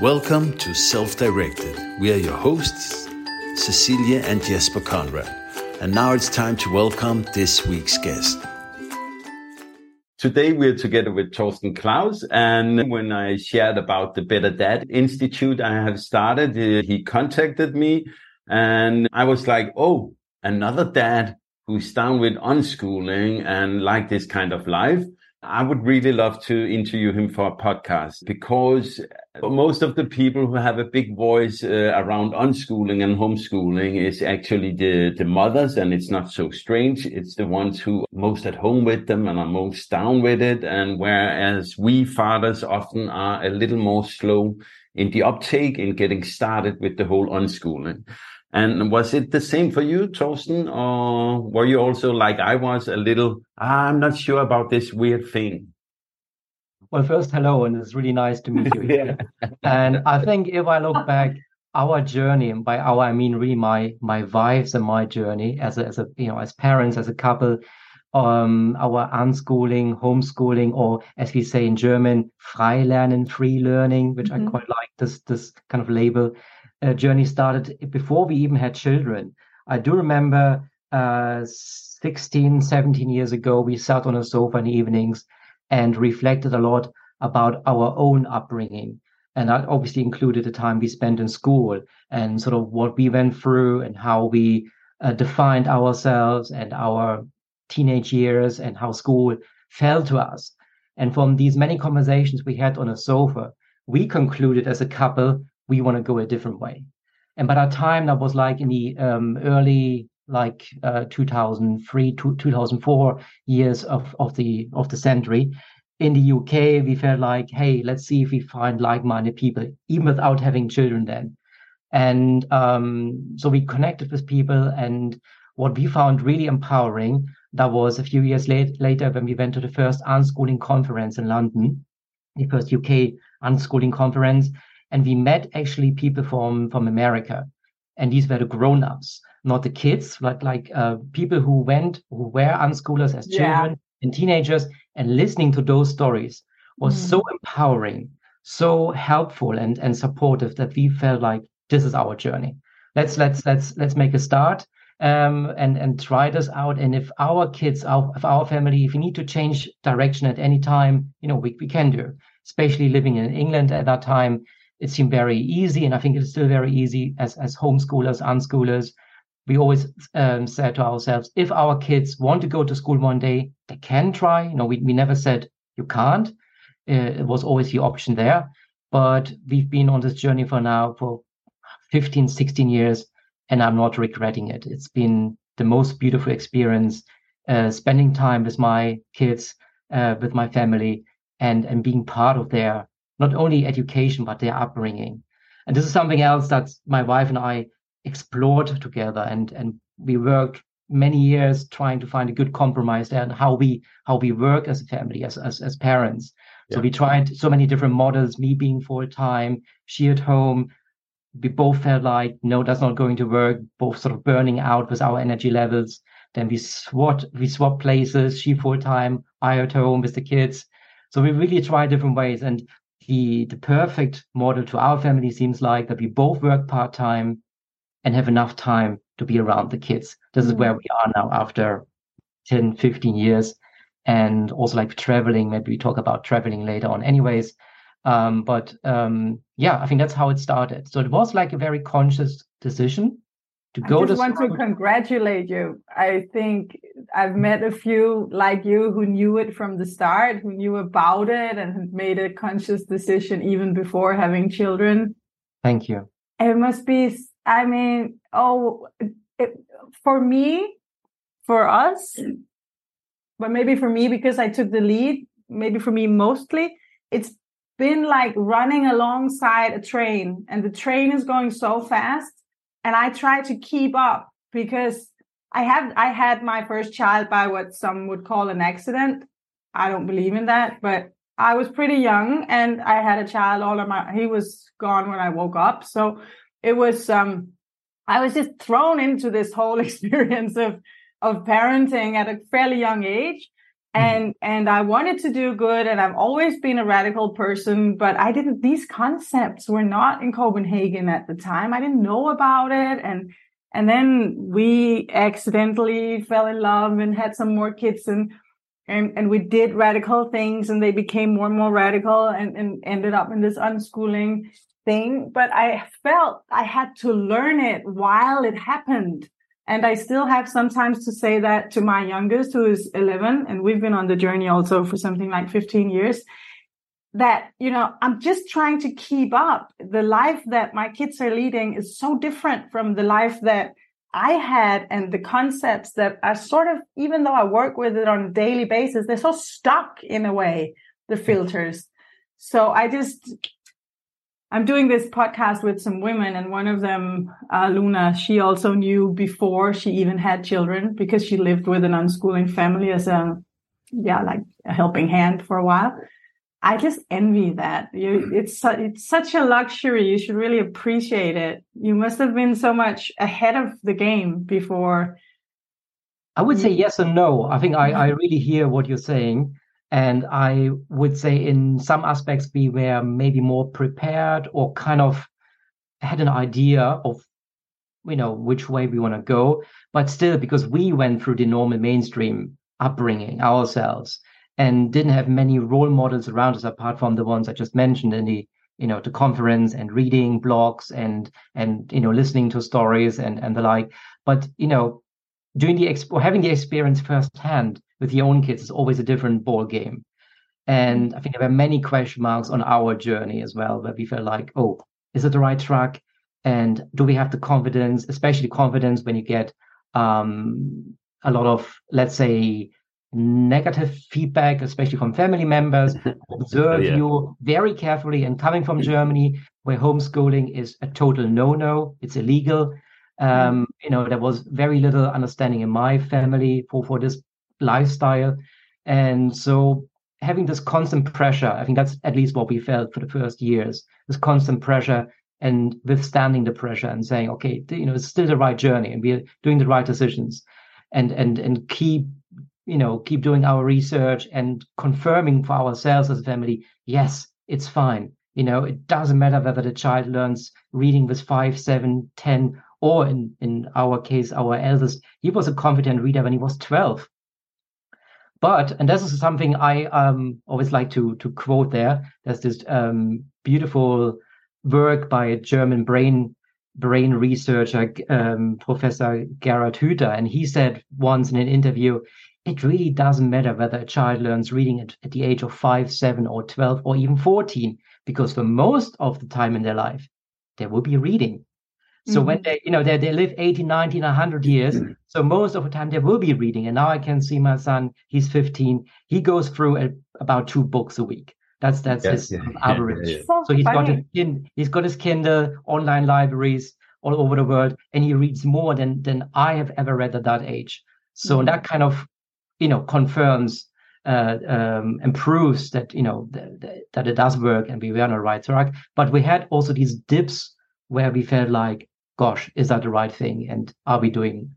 Welcome to Self Directed. We are your hosts, Cecilia and Jesper Conrad. And now it's time to welcome this week's guest. Today we're together with Torsten Klaus. And when I shared about the Better Dad Institute I have started, uh, he contacted me and I was like, oh, another dad who's down with unschooling and like this kind of life. I would really love to interview him for a podcast because most of the people who have a big voice uh, around unschooling and homeschooling is actually the, the mothers, and it's not so strange. It's the ones who most at home with them and are most down with it. And whereas we fathers often are a little more slow in the uptake in getting started with the whole unschooling. And was it the same for you, Torsten, or were you also like I was a little, ah, I'm not sure about this weird thing? Well, first, hello, and it's really nice to meet you. yeah. and I think if I look back, our journey, and by our I mean really my my wives and my journey as a, as a you know as parents, as a couple, um, our unschooling, homeschooling, or as we say in German, Freilernen, free learning, which mm-hmm. I quite like this this kind of label uh, journey started before we even had children. I do remember uh, 16, 17 years ago, we sat on a sofa in the evenings and reflected a lot about our own upbringing. And that obviously included the time we spent in school and sort of what we went through and how we uh, defined ourselves and our teenage years and how school felt to us. And from these many conversations we had on a sofa, we concluded as a couple we want to go a different way. And by that time, that was like in the um, early like uh, 2003 to 2004 years of, of the of the century. In the uk we felt like hey let's see if we find like-minded people even without having children then. And um, so we connected with people and what we found really empowering that was a few years late, later when we went to the first unschooling conference in london the first uk unschooling conference and we met actually people from from America, and these were the grown-ups, not the kids, like like uh, people who went who were unschoolers as children yeah. and teenagers, and listening to those stories was mm. so empowering, so helpful and and supportive that we felt like this is our journey. Let's let's let's let's make a start um, and and try this out. And if our kids, our, if our family, if we need to change direction at any time, you know, we, we can do. Especially living in England at that time, it seemed very easy, and I think it's still very easy as as homeschoolers, unschoolers. We always um, said to ourselves, if our kids want to go to school one day, they can try. You know, we we never said you can't. Uh, it was always the option there. But we've been on this journey for now for 15, 16 years, and I'm not regretting it. It's been the most beautiful experience, uh, spending time with my kids, uh, with my family, and and being part of their not only education, but their upbringing. And this is something else that my wife and I explored together and, and we worked many years trying to find a good compromise and how we how we work as a family, as as, as parents. Yeah. So we tried so many different models, me being full time, she at home. We both felt like, no, that's not going to work, both sort of burning out with our energy levels. Then we swap we swap places, she full time, I at home with the kids. So we really tried different ways. And the the perfect model to our family seems like that we both work part time and have enough time to be around the kids. This is where we are now after 10, 15 years. And also like traveling, maybe we talk about traveling later on, anyways. Um, but um, yeah, I think that's how it started. So it was like a very conscious decision to go I just to want school. to congratulate you. I think I've met a few like you who knew it from the start, who knew about it and made a conscious decision even before having children. Thank you. It must be, I mean, oh, it, for me, for us, but maybe for me because I took the lead, maybe for me mostly, it's been like running alongside a train and the train is going so fast and I try to keep up because I have I had my first child by what some would call an accident. I don't believe in that, but I was pretty young and I had a child all of my he was gone when I woke up. So it was um I was just thrown into this whole experience of of parenting at a fairly young age. and and i wanted to do good and i've always been a radical person but i didn't these concepts were not in copenhagen at the time. I didn't know about it. And and then we accidentally fell in love and had some more kids and and and we did radical things and they became more and more radical and, and ended up in this unschooling thing but i felt i had to learn it while it happened and I still have sometimes to say that to my youngest, who is 11, and we've been on the journey also for something like 15 years, that, you know, I'm just trying to keep up. The life that my kids are leading is so different from the life that I had and the concepts that are sort of, even though I work with it on a daily basis, they're so stuck in a way, the hmm. filters. So I just I'm doing this podcast with some women, and one of them, uh, Luna, she also knew before she even had children because she lived with an unschooling family as a, yeah, like a helping hand for a while. I just envy that. You, it's it's such a luxury. You should really appreciate it. You must have been so much ahead of the game before. I would say yes and no. I think I, I really hear what you're saying. And I would say in some aspects we were maybe more prepared or kind of had an idea of, you know, which way we want to go. But still, because we went through the normal mainstream upbringing ourselves and didn't have many role models around us apart from the ones I just mentioned in the you know the conference and reading blogs and and you know listening to stories and and the like but you know doing the exp- having the experience firsthand with your own kids is always a different ball game. And I think there were many question marks on our journey as well, where we felt like, oh, is it the right track? And do we have the confidence, especially confidence when you get um, a lot of, let's say, negative feedback, especially from family members, observe yeah. you very carefully. And coming from Germany, where homeschooling is a total no-no, it's illegal. Um, you know, there was very little understanding in my family for for this lifestyle. And so having this constant pressure, I think that's at least what we felt for the first years, this constant pressure and withstanding the pressure and saying, okay, you know, it's still the right journey and we're doing the right decisions and, and, and keep, you know, keep doing our research and confirming for ourselves as a family, yes, it's fine. You know, it doesn't matter whether the child learns reading with five, seven, ten, or in, in our case, our eldest, he was a confident reader when he was 12 but and this is something I um, always like to to quote. There, there's this um, beautiful work by a German brain brain researcher, um, Professor Gerhard Hüther, and he said once in an interview, it really doesn't matter whether a child learns reading at, at the age of five, seven, or twelve, or even fourteen, because for most of the time in their life, they will be reading. So mm-hmm. when they, you know, they, they live 80, 90, 100 years. So most of the time they will be reading. And now I can see my son, he's 15. He goes through a, about two books a week. That's that's his yeah, average. Yeah, so, so he's got his he's got his Kindle, online libraries all over the world, and he reads more than than I have ever read at that age. So mm-hmm. that kind of, you know, confirms uh, um, and proves that you know th- th- that it does work and we were on the right track. But we had also these dips where we felt like gosh, is that the right thing? And are we doing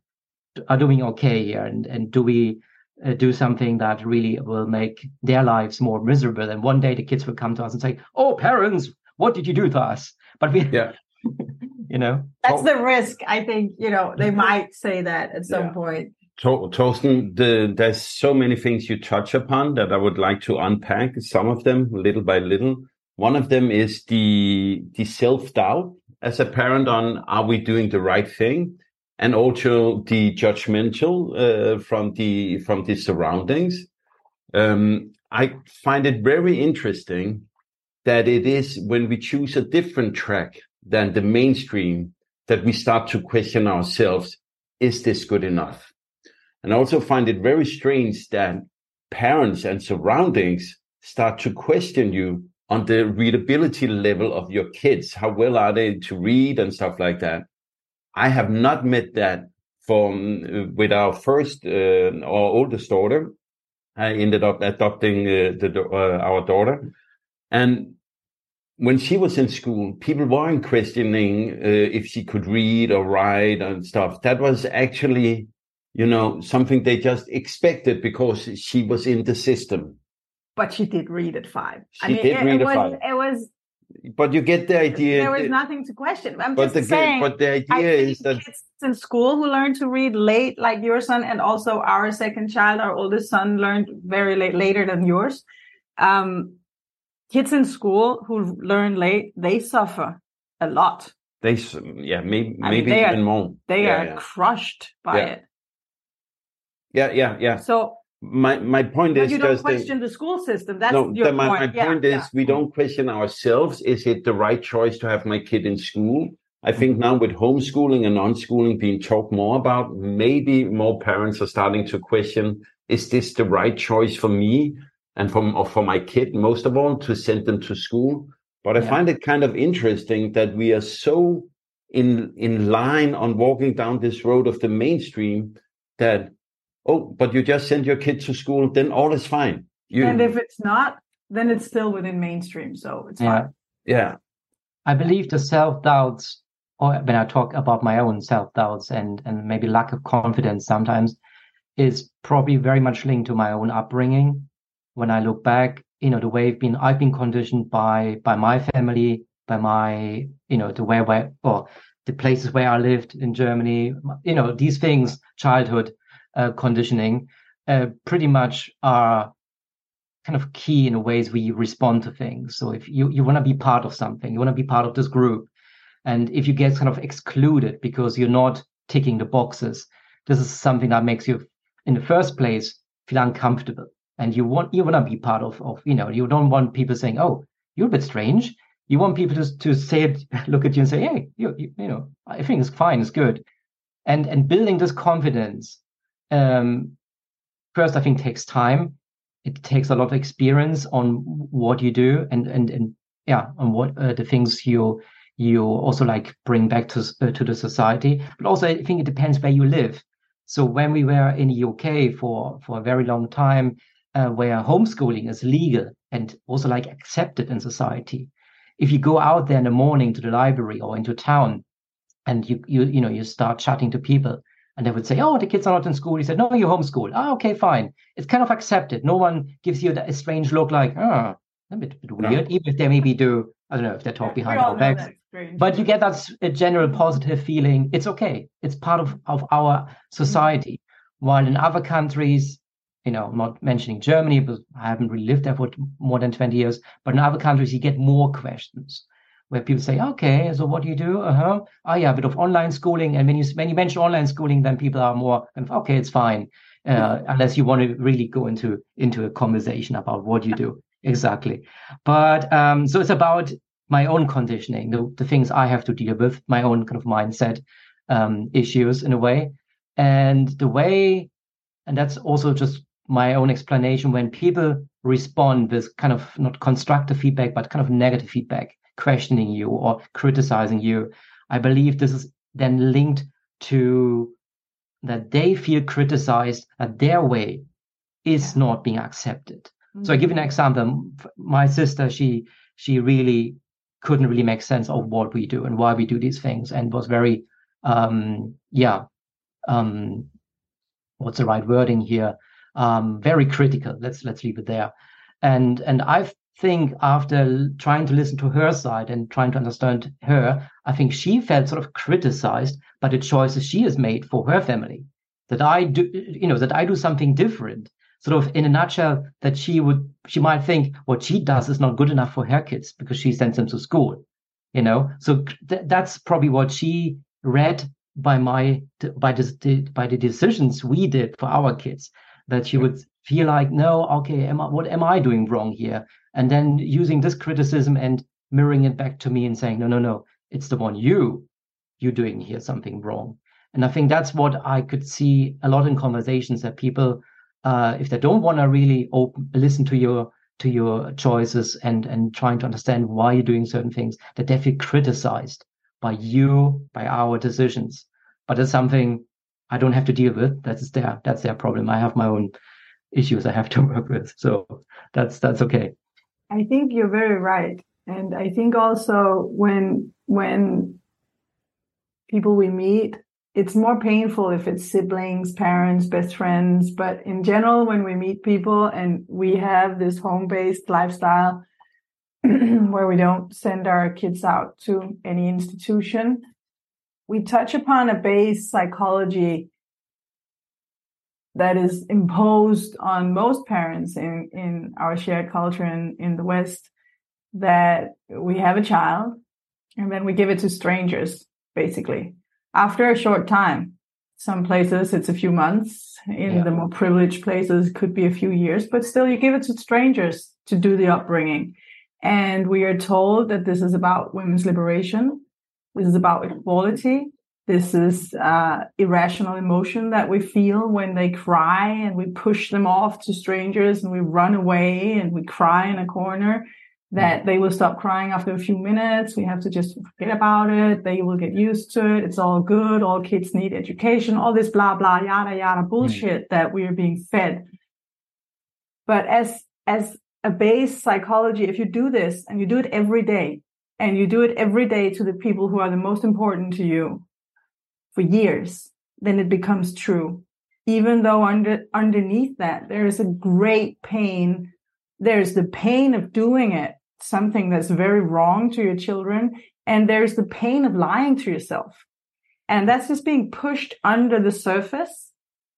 are doing okay here? And and do we uh, do something that really will make their lives more miserable? And one day the kids will come to us and say, "Oh, parents, what did you do to us?" But we, yeah. you know, that's the risk. I think you know they might say that at some yeah. point. Torsten, the, there's so many things you touch upon that I would like to unpack. Some of them, little by little. One of them is the the self doubt as a parent on are we doing the right thing? And also the judgmental uh, from the from the surroundings. Um, i find it very interesting that it is when we choose a different track than the mainstream that we start to question ourselves is this good enough? And i also find it very strange that parents and surroundings start to question you on the readability level of your kids. How well are they to read and stuff like that? I have not met that from uh, with our first uh, our oldest daughter. I ended up adopting uh, the uh, our daughter, and when she was in school, people weren't questioning uh, if she could read or write and stuff. That was actually you know, something they just expected because she was in the system. But she did read at five. She I mean, did it, read it at was, five. It was. But you get the idea. There was nothing to question. I'm but just the, saying. But the idea is that kids in school who learn to read late, like your son, and also our second child, our oldest son, learned very late, later than yours. Um, kids in school who learn late, they suffer a lot. They, yeah, maybe, I maybe mean, even are, more. They yeah, are yeah. crushed by Yeah. it. Yeah, yeah, yeah. So My my point but is you don't question the school system. That's no, your the- my, point. my Yeah, point is yeah. we don't question ourselves. Is it the right choice to have my kid in school? I think now with homeschooling and unschooling being talked more about, maybe more parents are starting to question, is this the right choice for me and for, or for my kid, most of all, to send them to school? But I Yeah. find it kind of interesting that we are so in, in line on walking down this road of the mainstream that, oh, but you just send your kid to school, then all is fine. You, and if it's not, then it's still within mainstream. So it's Yeah. fine. yeah, I believe the self doubts, or when I talk about my own self doubts and and maybe lack of confidence sometimes, is probably very much linked to my own upbringing. When I look back, you know, the way I've been I've been conditioned by by my family, by my you know the way where or the places where I lived in Germany, you know, these things, childhood conditioning, uh, pretty much are kind of key in ways we respond to things. So if you, you want to be part of something, you want to be part of this group. And if you get kind of excluded because you're not ticking the boxes, this is something that makes you in the first place feel uncomfortable. And you want you want to be part of, of you know, you don't want people saying, Oh, you're a bit strange. You want people to to say it, look at you and say, Hey, you you, you know, I think it's fine, it's good. And and building this confidence, um, first I think takes time. It takes a lot of experience on what you do and and and yeah on what uh, the things you you also like bring back to uh, to the society. But also i think it depends where you live. So when we were in the uk for for a very long time uh, where homeschooling is legal and also like accepted in society if you go out there in the morning to the library or into town and you you you know you start chatting to people and they would say, "Oh, the kids are not in school." He said, "No, you're homeschooled." Oh, okay, fine. It's kind of accepted. No one gives you a strange look, like, "Oh, a bit, bit weird," even if they maybe do. I don't know if they talk We behind our backs. But you get that s- a general positive feeling. It's okay. It's part of of our society. While in other countries, you know, I'm not mentioning Germany, but I haven't really lived there for more than 20 years. But in other countries, you get more questions where people say, okay, so what do you do? Uh-huh. Oh yeah, a bit of online schooling. And when you when you mention online schooling, then people are more kind of, okay, it's fine. Uh, unless you want to really go into into a conversation about what you do. Exactly. But um, so it's about my own conditioning, the, the things I have to deal with, my own kind of mindset um, issues in a way. And the way, and that's also just my own explanation when people respond with kind of not constructive feedback, but kind of negative feedback, questioning you or criticizing you. I believe this is then linked to that they feel criticized that their way is not being accepted. So I give you an example. My sister, she she really couldn't really make sense of what we do and why we do these things, and was very, um, yeah, um, what's the right wording here? Um, very critical. Let's let's leave it there. And and I think after trying to listen to her side and trying to understand her, I think she felt sort of criticized by the choices she has made for her family. That I do, you know, that I do something different. Sort of in a nutshell that she would she might think what she does is not good enough for her kids because she sends them to school you know? So th- that's probably what she read by my by the by the decisions we did for our kids that she would feel like no okay am I, what am i doing wrong here and then using this criticism and mirroring it back to me and saying no no no it's the one you you're doing here something wrong and i think that's what i could see a lot in conversations that people uh, if they don't want to really open, listen to your to your choices and and trying to understand why you're doing certain things, that they feel criticized by you, by our decisions. But it's something I don't have to deal with. That's their that's their problem. I have my own issues I have to work with. So that's that's okay. I think you're very right. And I think also when when people we meet it's more painful if it's siblings, parents, best friends. But in general, when we meet people and we have this home based lifestyle where we don't send our kids out to any institution, we touch upon a base psychology that is imposed on most parents in, in our shared culture in, in the West that we have a child and then we give it to strangers, basically after a short time. Some places it's a few months. In yeah. the more privileged places, it could be a few years, but still you give it to strangers to do the upbringing. And we are told that this is about women's liberation. This is about equality. This is uh, irrational emotion that we feel when they cry and we push them off to strangers and we run away and we cry in a corner that they will stop crying after a few minutes. We have to just forget about it. They will get used to it. It's all good. All kids need education, all this blah, blah, yada, yada bullshit mm. that we are being fed. But as, as a base psychology, if you do this and you do it every day and you do it every day to the people who are the most important to you for years, then it becomes true. Even though under, underneath that, there is a great pain. There's the pain of doing it something that's very wrong to your children. And there's the pain of lying to yourself. And that's just being pushed under the surface.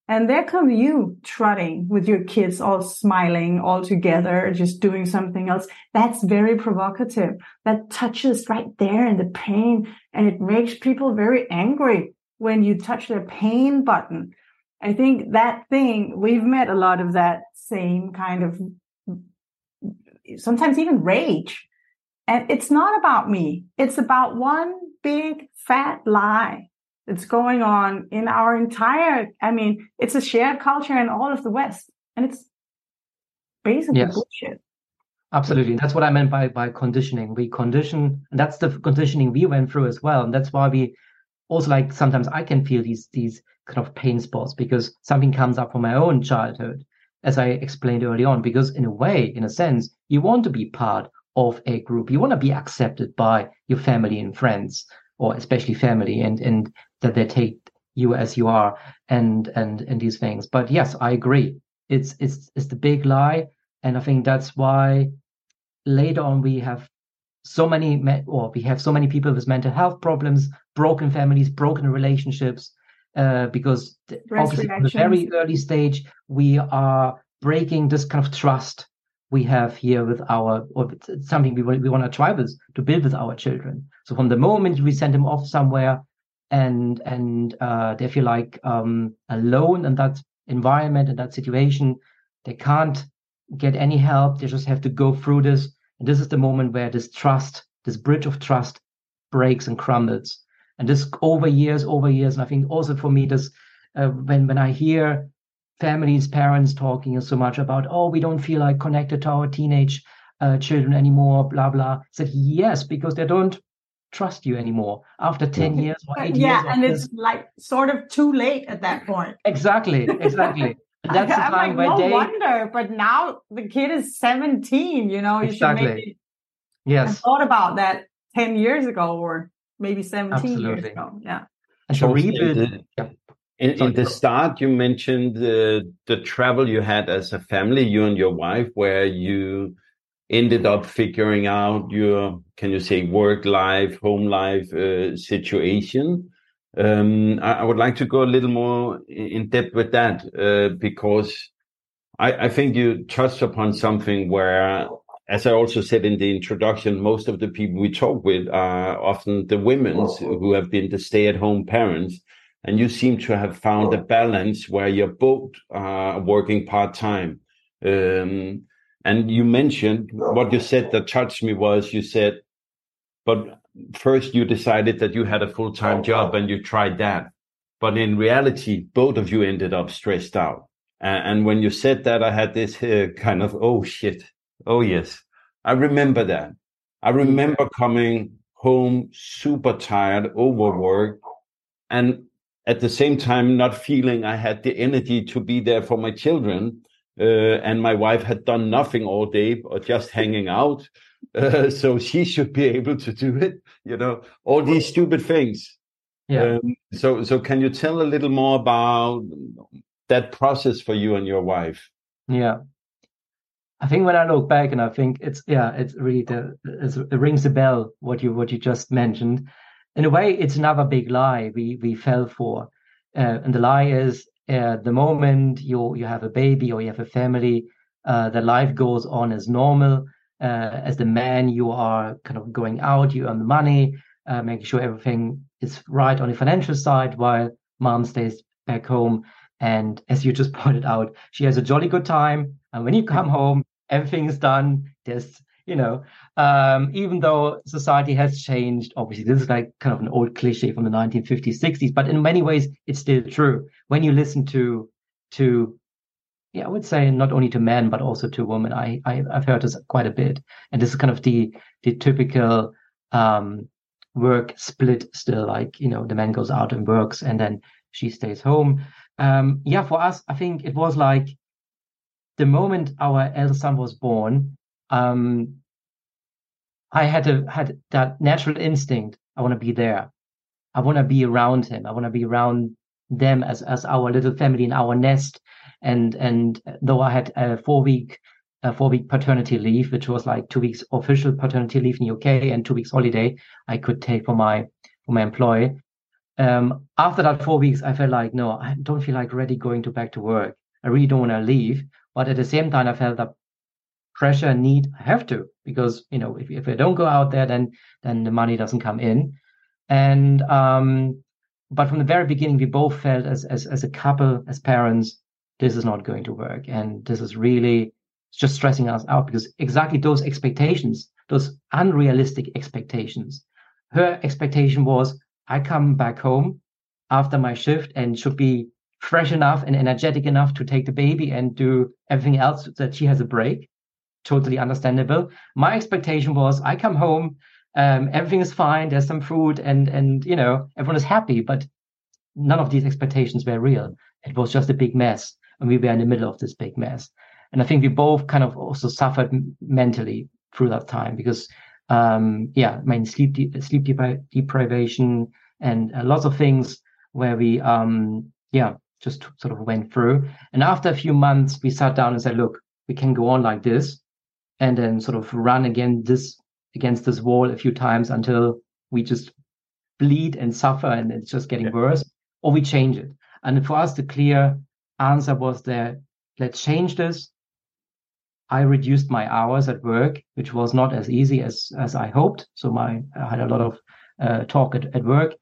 And there come you trotting with your kids all smiling all together, just doing something else. That's very provocative. That touches right there in the pain and it makes people very angry when you touch their pain button. I think that thing, we've met a lot of that same kind of sometimes even rage. And it's not about me. It's about one big fat lie that's going on in our entire, I mean, it's a shared culture in all of the West. And it's basically yes. bullshit. Absolutely. That's what I meant by by conditioning. We condition, and that's the conditioning we went through as well. And that's why we also like sometimes I can feel these these kind of pain spots because something comes up from my own childhood as I explained early on, because in a way, in a sense, you want to be part of a group. You want to be accepted by your family and friends, or especially family, and and that they take you as you are, and and and these things. But yes, I agree. It's it's it's the big lie, and I think that's why later on we have so many or we have so many people with mental health problems, broken families, broken relationships, uh, because obviously from the very early stage we are breaking this kind of trust we have here with our or something we, we want to try with to build with our children. So from the moment we send them off somewhere and and uh, they feel like um, alone in that environment in that situation they can't get any help they just have to go through this and this is the moment where this trust this bridge of trust breaks and crumbles and this over years, over years. And I think also for me, this uh, when when I hear families, parents talking so much about, oh, we don't feel like connected to our teenage uh, children anymore, blah blah. Said yes, because they don't trust you anymore after 10 years or 8 yeah, years. Yeah, and it's like sort of too late at that point. Exactly, exactly. And that's I, the time like, no they... wonder, but now the kid is 17, you know, you exactly. should maybe yes. thought about that 10 years ago or maybe 17 Absolutely. years ago. Yeah. And so rebuild. In the, in, in the start, you mentioned the the travel you had as a family, you and your wife, where you ended up figuring out your, can you say, work life, home life uh, situation. Um, I, I, would like to go a little more in depth with that uh, because I, I think you touched upon something where as I also said in the introduction, most of the people we talk with are often the women who have been the stay at home parents. And you seem to have found a balance where you're both uh, working part time. Um, and you mentioned what you said that touched me was you said, but first you decided that you had a full time job and you tried that. But in reality, both of you ended up stressed out. And, when you said that, I had this uh, kind of, oh shit, Oh, yes. I remember that. I remember coming home super tired, overworked, and at the same time not feeling I had the energy to be there for my children. Uh, and my wife had done nothing all day or just hanging out. Uh, so she should be able to do it, you know, all these stupid things. Yeah. Um, so, so can you tell a little more about that process for you and your wife? Yeah. I think when I look back and I think it's yeah, it's really the it's, it rings a bell what you what you just mentioned. In a way, it's another big lie we we fell for, uh, and the lie is uh, the moment you you have a baby or you have a family, uh, the life goes on as normal. Uh, as the man, you are kind of going out, you earn the money, uh, making sure everything is right on the financial side, while mom stays back home. And as you just pointed out, she has a jolly good time. And when you come home, everything is done. There's, you know, um, even though society has changed, obviously, this is like kind of an old cliche from the 1950s, 60s, but in many ways, it's still true. When you listen to, to, yeah, I would say not only to men, but also to women. I, I have heard this quite a bit. And this is kind of the, the typical, um, work split still, like, you know, the man goes out and works and then she stays home. Um, yeah, for us, I think it was like the moment our eldest son was born, um, I had to, had that natural instinct. I want to be there. I want to be around him. I want to be around them as as our little family in our nest. And and though I had a four week a four week paternity leave, which was like two weeks official paternity leave in the UK and two weeks holiday, I could take for my for my employee. Um, after that four weeks, I felt like no, I don't feel like ready going to back to work. I really don't want to leave. But at the same time, I felt that pressure and need I have to because you know if if I don't go out there, then then the money doesn't come in. And um, but from the very beginning, we both felt as as as a couple, as parents, this is not going to work, and this is really just stressing us out because exactly those expectations, those unrealistic expectations. Her expectation was I come back home after my shift and should be fresh enough and energetic enough to take the baby and do everything else that she has a break. Totally understandable. My expectation was I come home, um, everything is fine. There's some food and, and, you know, everyone is happy, but none of these expectations were real. It was just a big mess. And we were in the middle of this big mess. And I think we both kind of also suffered mentally through that time because, um, yeah, I mean, sleep, de- sleep depri- deprivation and uh, lots of things where we, um, yeah, just sort of went through. And after a few months, we sat down and said, look, we can go on like this and then sort of run again this against this wall a few times until we just bleed and suffer and it's just getting yeah. worse, or we change it. And for us, the clear answer was that let's change this. I reduced my hours at work, which was not as easy as as I hoped. So my I had a lot of uh, talk at, at work,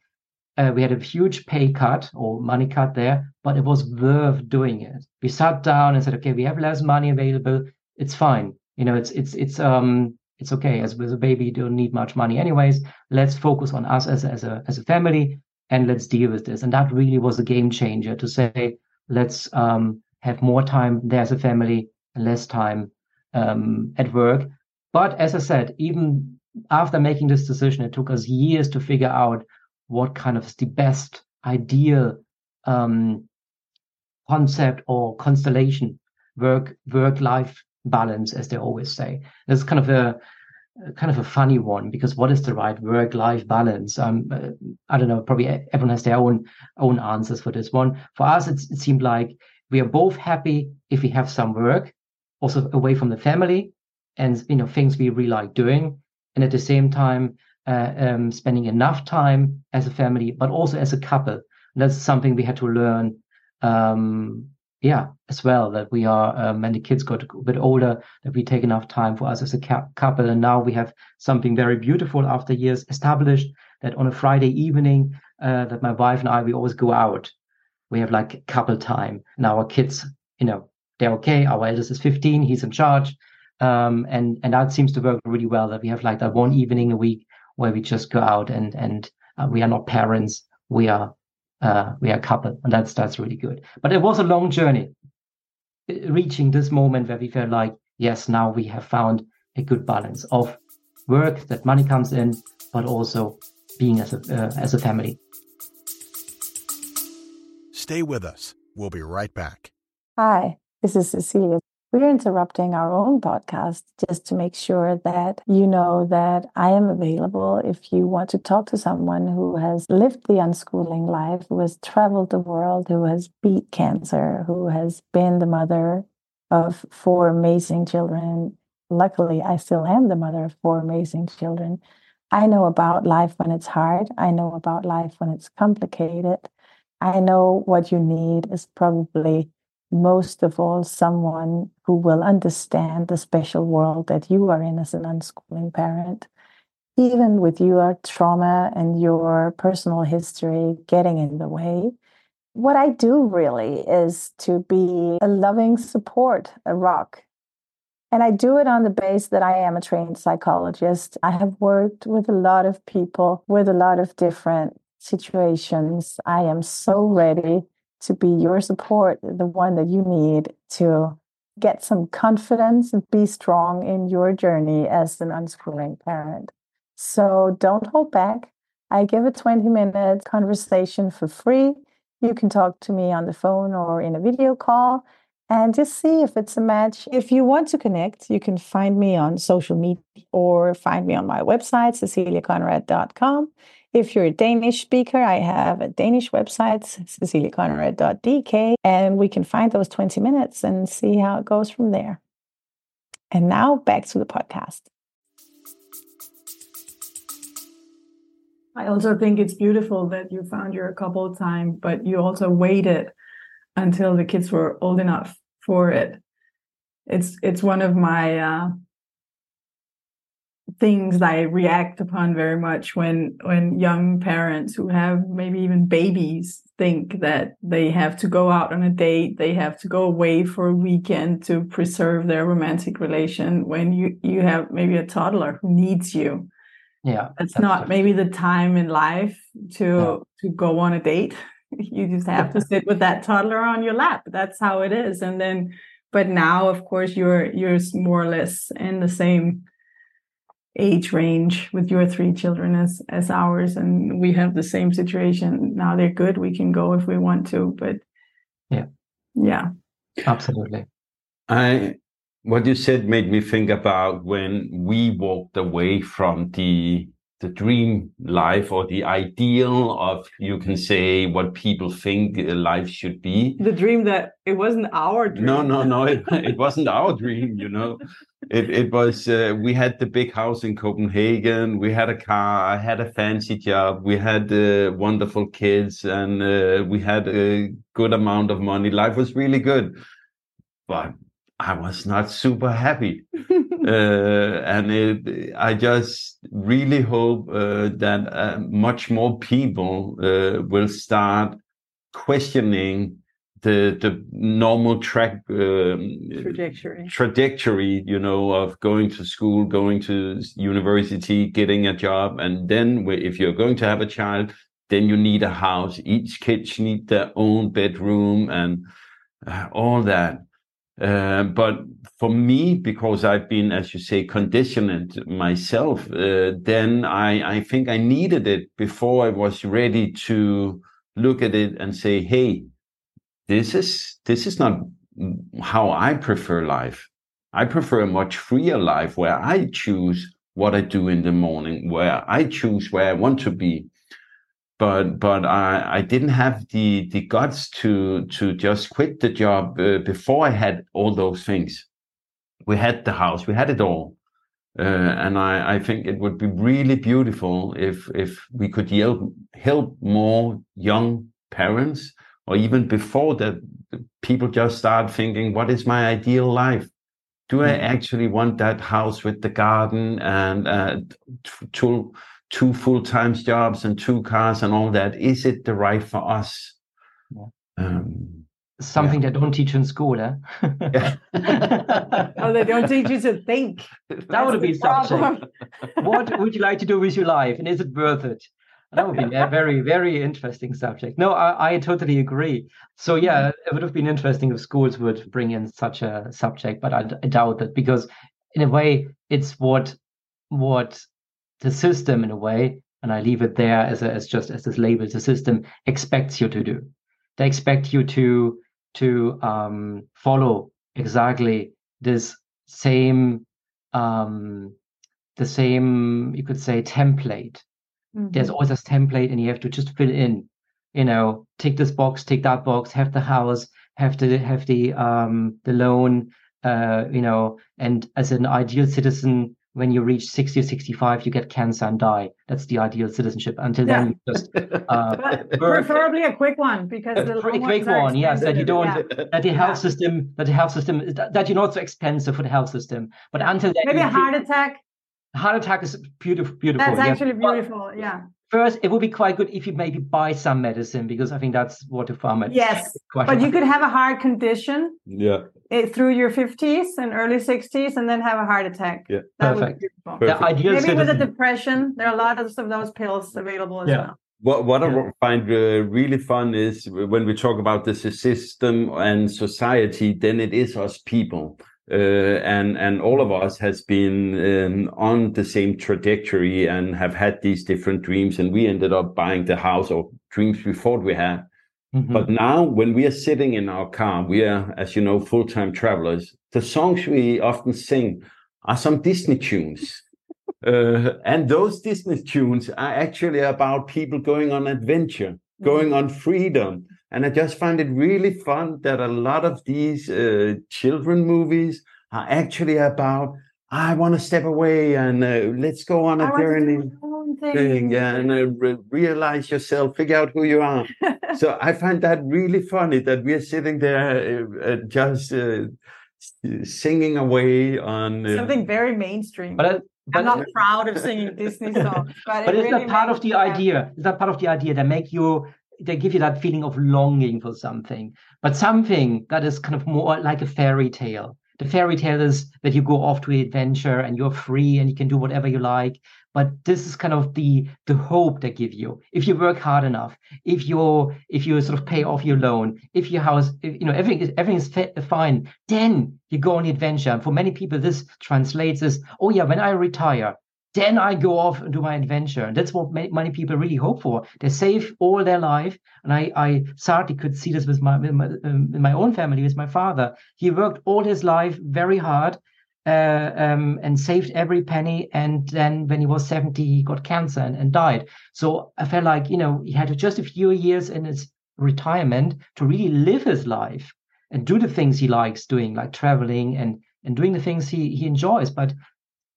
uh, we had a huge pay cut or money cut there, but it was worth doing it. We sat down and said, okay, we have less money available. It's fine. You know, it's it's it's um it's okay. As with a baby, you don't need much money anyways. Let's focus on us as as a as a family and let's deal with this. And that really was a game changer to say, let's um have more time there as a family less time um at work. But as I said, even after making this decision, it took us years to figure out what kind of is the best ideal um, concept or constellation work work life balance as they always say It's kind of a kind of a funny one because what is the right work life balance um uh, i don't know probably everyone has their own own answers for this one for us it seemed like we are both happy if we have some work also away from the family and you know things we really like doing and at the same time uh, um, spending enough time as a family, but also as a couple. And that's something we had to learn, um, yeah, as well. That we are, um, the kids got a bit older, that we take enough time for us as a couple. And now we have something very beautiful after years established. That on a Friday evening, uh, that my wife and I we always go out. We have like couple time, and our kids, you know, they're okay. Our eldest is 15; he's in charge. Um, and and that seems to work really well. That we have like that one evening a week where we just go out and and uh, we are not parents, we are uh, we are a couple, and that's that's really good. But it was a long journey, uh, reaching this moment where we felt like yes, now we have found a good balance of work that money comes in, but also being as a uh, as a family. Stay with us. We'll be right back. Hi, this is Cecilia. We're interrupting our own podcast just to make sure that you know that I am available if you want to talk to someone who has lived the unschooling life, who has traveled the world, who has beat cancer, who has been the mother of four amazing children. Luckily, I still am the mother of four amazing children. I know about life when it's hard. I know about life when it's complicated. I know what you need is probably most of all someone who will understand the special world that you are in as an unschooling parent. Even with your trauma and your personal history getting in the way what i do really is to be a loving support a rock. And i do it on the base that i am a trained psychologist. I have worked with a lot of people with a lot of different situations. I am so ready to be your support, the one that you need to get some confidence and be strong in your journey as an unschooling parent. So don't hold back. I give a 20 minute conversation for free. You can talk to me on the phone or in a video call and just see if it's a match. If you want to connect, you can find me on social media or find me on my website, ceciliaconrad.com. If you're a Danish speaker, I have a Danish website, ceciliaconrad.dk, and we can find those 20 minutes and see how it goes from there. And now back to the podcast. I also think it's beautiful that you found your couple time, but you also waited until the kids were old enough for it. It's it's one of my uh, things I react upon very much when when young parents who have maybe even babies think that they have to go out on a date, they have to go away for a weekend to preserve their romantic relation when you you have maybe a toddler who needs you. Yeah. It's not maybe the time in life to yeah. to go on a date. You just have to sit with that toddler on your lap. That's how it is. And then but now of course you're you're more or less in the same age range with your three children as as ours and we have the same situation. Now they're good we can go if we want to but yeah. Yeah. Absolutely. I what you said made me think about when we walked away from the the dream life or the ideal of you can say what people think life should be. The dream that it wasn't our dream. No no no it, it wasn't our dream you know. It, it was uh, we had the big house in copenhagen. We had a car. I had a fancy job. We had uh, wonderful kids and uh, we had a good amount of money. Life was really good. But I was not super happy. uh, and it, I just really hope uh, that uh, much more people uh, will start questioning the the normal track um, trajectory. trajectory you know of going to school going to university getting a job. And then if you're going to have a child then you need a house. Each kid needs their own bedroom and uh, all that uh, but for me, because I've been, as you say, conditioned myself, uh, then I, I think I needed it before I was ready to look at it and say, "Hey, this is this is not how I prefer life. I prefer a much freer life where I choose what I do in the morning, where I choose where I want to be, but but I, I didn't have the the guts to to just quit the job uh, before I had all those things. We had the house, we had it all, uh, and I, I think it would be really beautiful if if we could help help more young parents, or even before that, people just start thinking, what is my ideal life? Do I mm-hmm. actually want that house with the garden and uh, to two full-time jobs and two cars and all that is it the right for us? Yeah. um, something yeah. they don't teach in school eh? oh they don't teach you to think. That would be subject what would you like to do with your life and is it worth it? That would be a very very interesting subject. No I, I totally agree. So yeah it would have been interesting if schools would bring in such a subject but I, I doubt that because in a way it's what what the system in a way, and I leave it there as a, as just as this label, the system expects you to do. They expect you to to um, follow exactly this same um the same you could say template Mhm. there's always this template and you have to just fill in you know tick this box tick that box have the house have the have the um the loan uh you know and as an ideal citizen when you reach 60 or 65 you get cancer and die that's the ideal citizenship until then you just uh preferably a quick one because A the pretty quick one, yes, that you don't- Yeah. that the health Yeah. system that the health system that, that you're not so expensive for the health system but until then Maybe a heart attack. heart attack is beautiful beautiful That's yes. actually But beautiful. Yeah. first it would be quite good if you maybe buy some medicine because i think that's what the pharma Yes, but you could have a heart condition yeah. Eh, through your 50s and early 60s and then have a heart attack. Yeah. That would be Perfect. beautiful. the Perfect. ideal Maybe with a depression, there are a lot of those pills available as Yeah. well. What what Yeah. I find uh, really fun is when we talk about the system and society, then it is us people, uh, and and all of us has been um, on the same trajectory and have had these different dreams, and we ended up buying the house or dreams we thought we had. Mhm. But now, when we are sitting in our car, we are, as you know, full time travelers. The songs we often sing are some Disney tunes. Uh, and those Disney tunes are actually about people going on adventure, going on freedom. And I just find it really fun that a lot of these uh, children movies are actually about, I want to step away and uh, let's go on I a do journey own thing. thing yeah, and uh, re- realize yourself, figure out who you are. so I find that really funny that we're sitting there uh, uh, just uh, singing away on uh, Something very mainstream. but, uh, but I'm not proud of singing Disney songs, but, but it is really that part of the me happy. idea is that part of the idea that make you they give you that feeling of longing for something but something that is kind of more like a fairy tale the fairy tale is that you go off to an adventure and you're free and you can do whatever you like but this is kind of the the hope they give you if you work hard enough if you if you sort of pay off your loan if your house if, you know everything is everything is fi- fine then you go on the adventure and for many people this translates as oh yeah when i retire then I go off and do my adventure. And that's what ma- many people really hope for. They save all their life. And I, I sadly could see this with my, with my, um, my own family, with my father. He worked all his life very hard uh, um, and saved every penny. And then when he was 70, he got cancer and, and died. So I felt like, you know, he had just a few years in his retirement to really live his life and do the things he likes doing, like traveling and, and doing the things he, he enjoys. But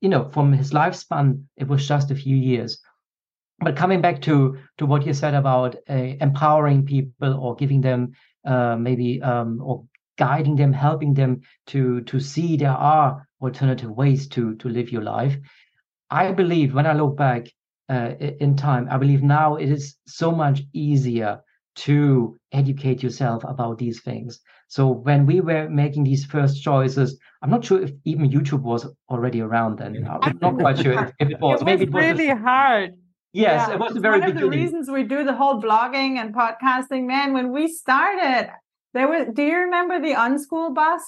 you know from his lifespan it was just a few years but coming back to to what you said about uh, empowering people or giving them uh, maybe um, or guiding them helping them to to see there are alternative ways to to live your life i believe when i look back uh, in time i believe now it is so much easier to educate yourself about these things so when we were making these first choices i'm not sure if even youtube was already around then i'm not quite sure if, if it was It maybe was it was really just- hard. yes Yeah, it was the very one of the reasons we do the whole blogging and podcasting. Man, when we started, there was. Do you remember the Unschool bus?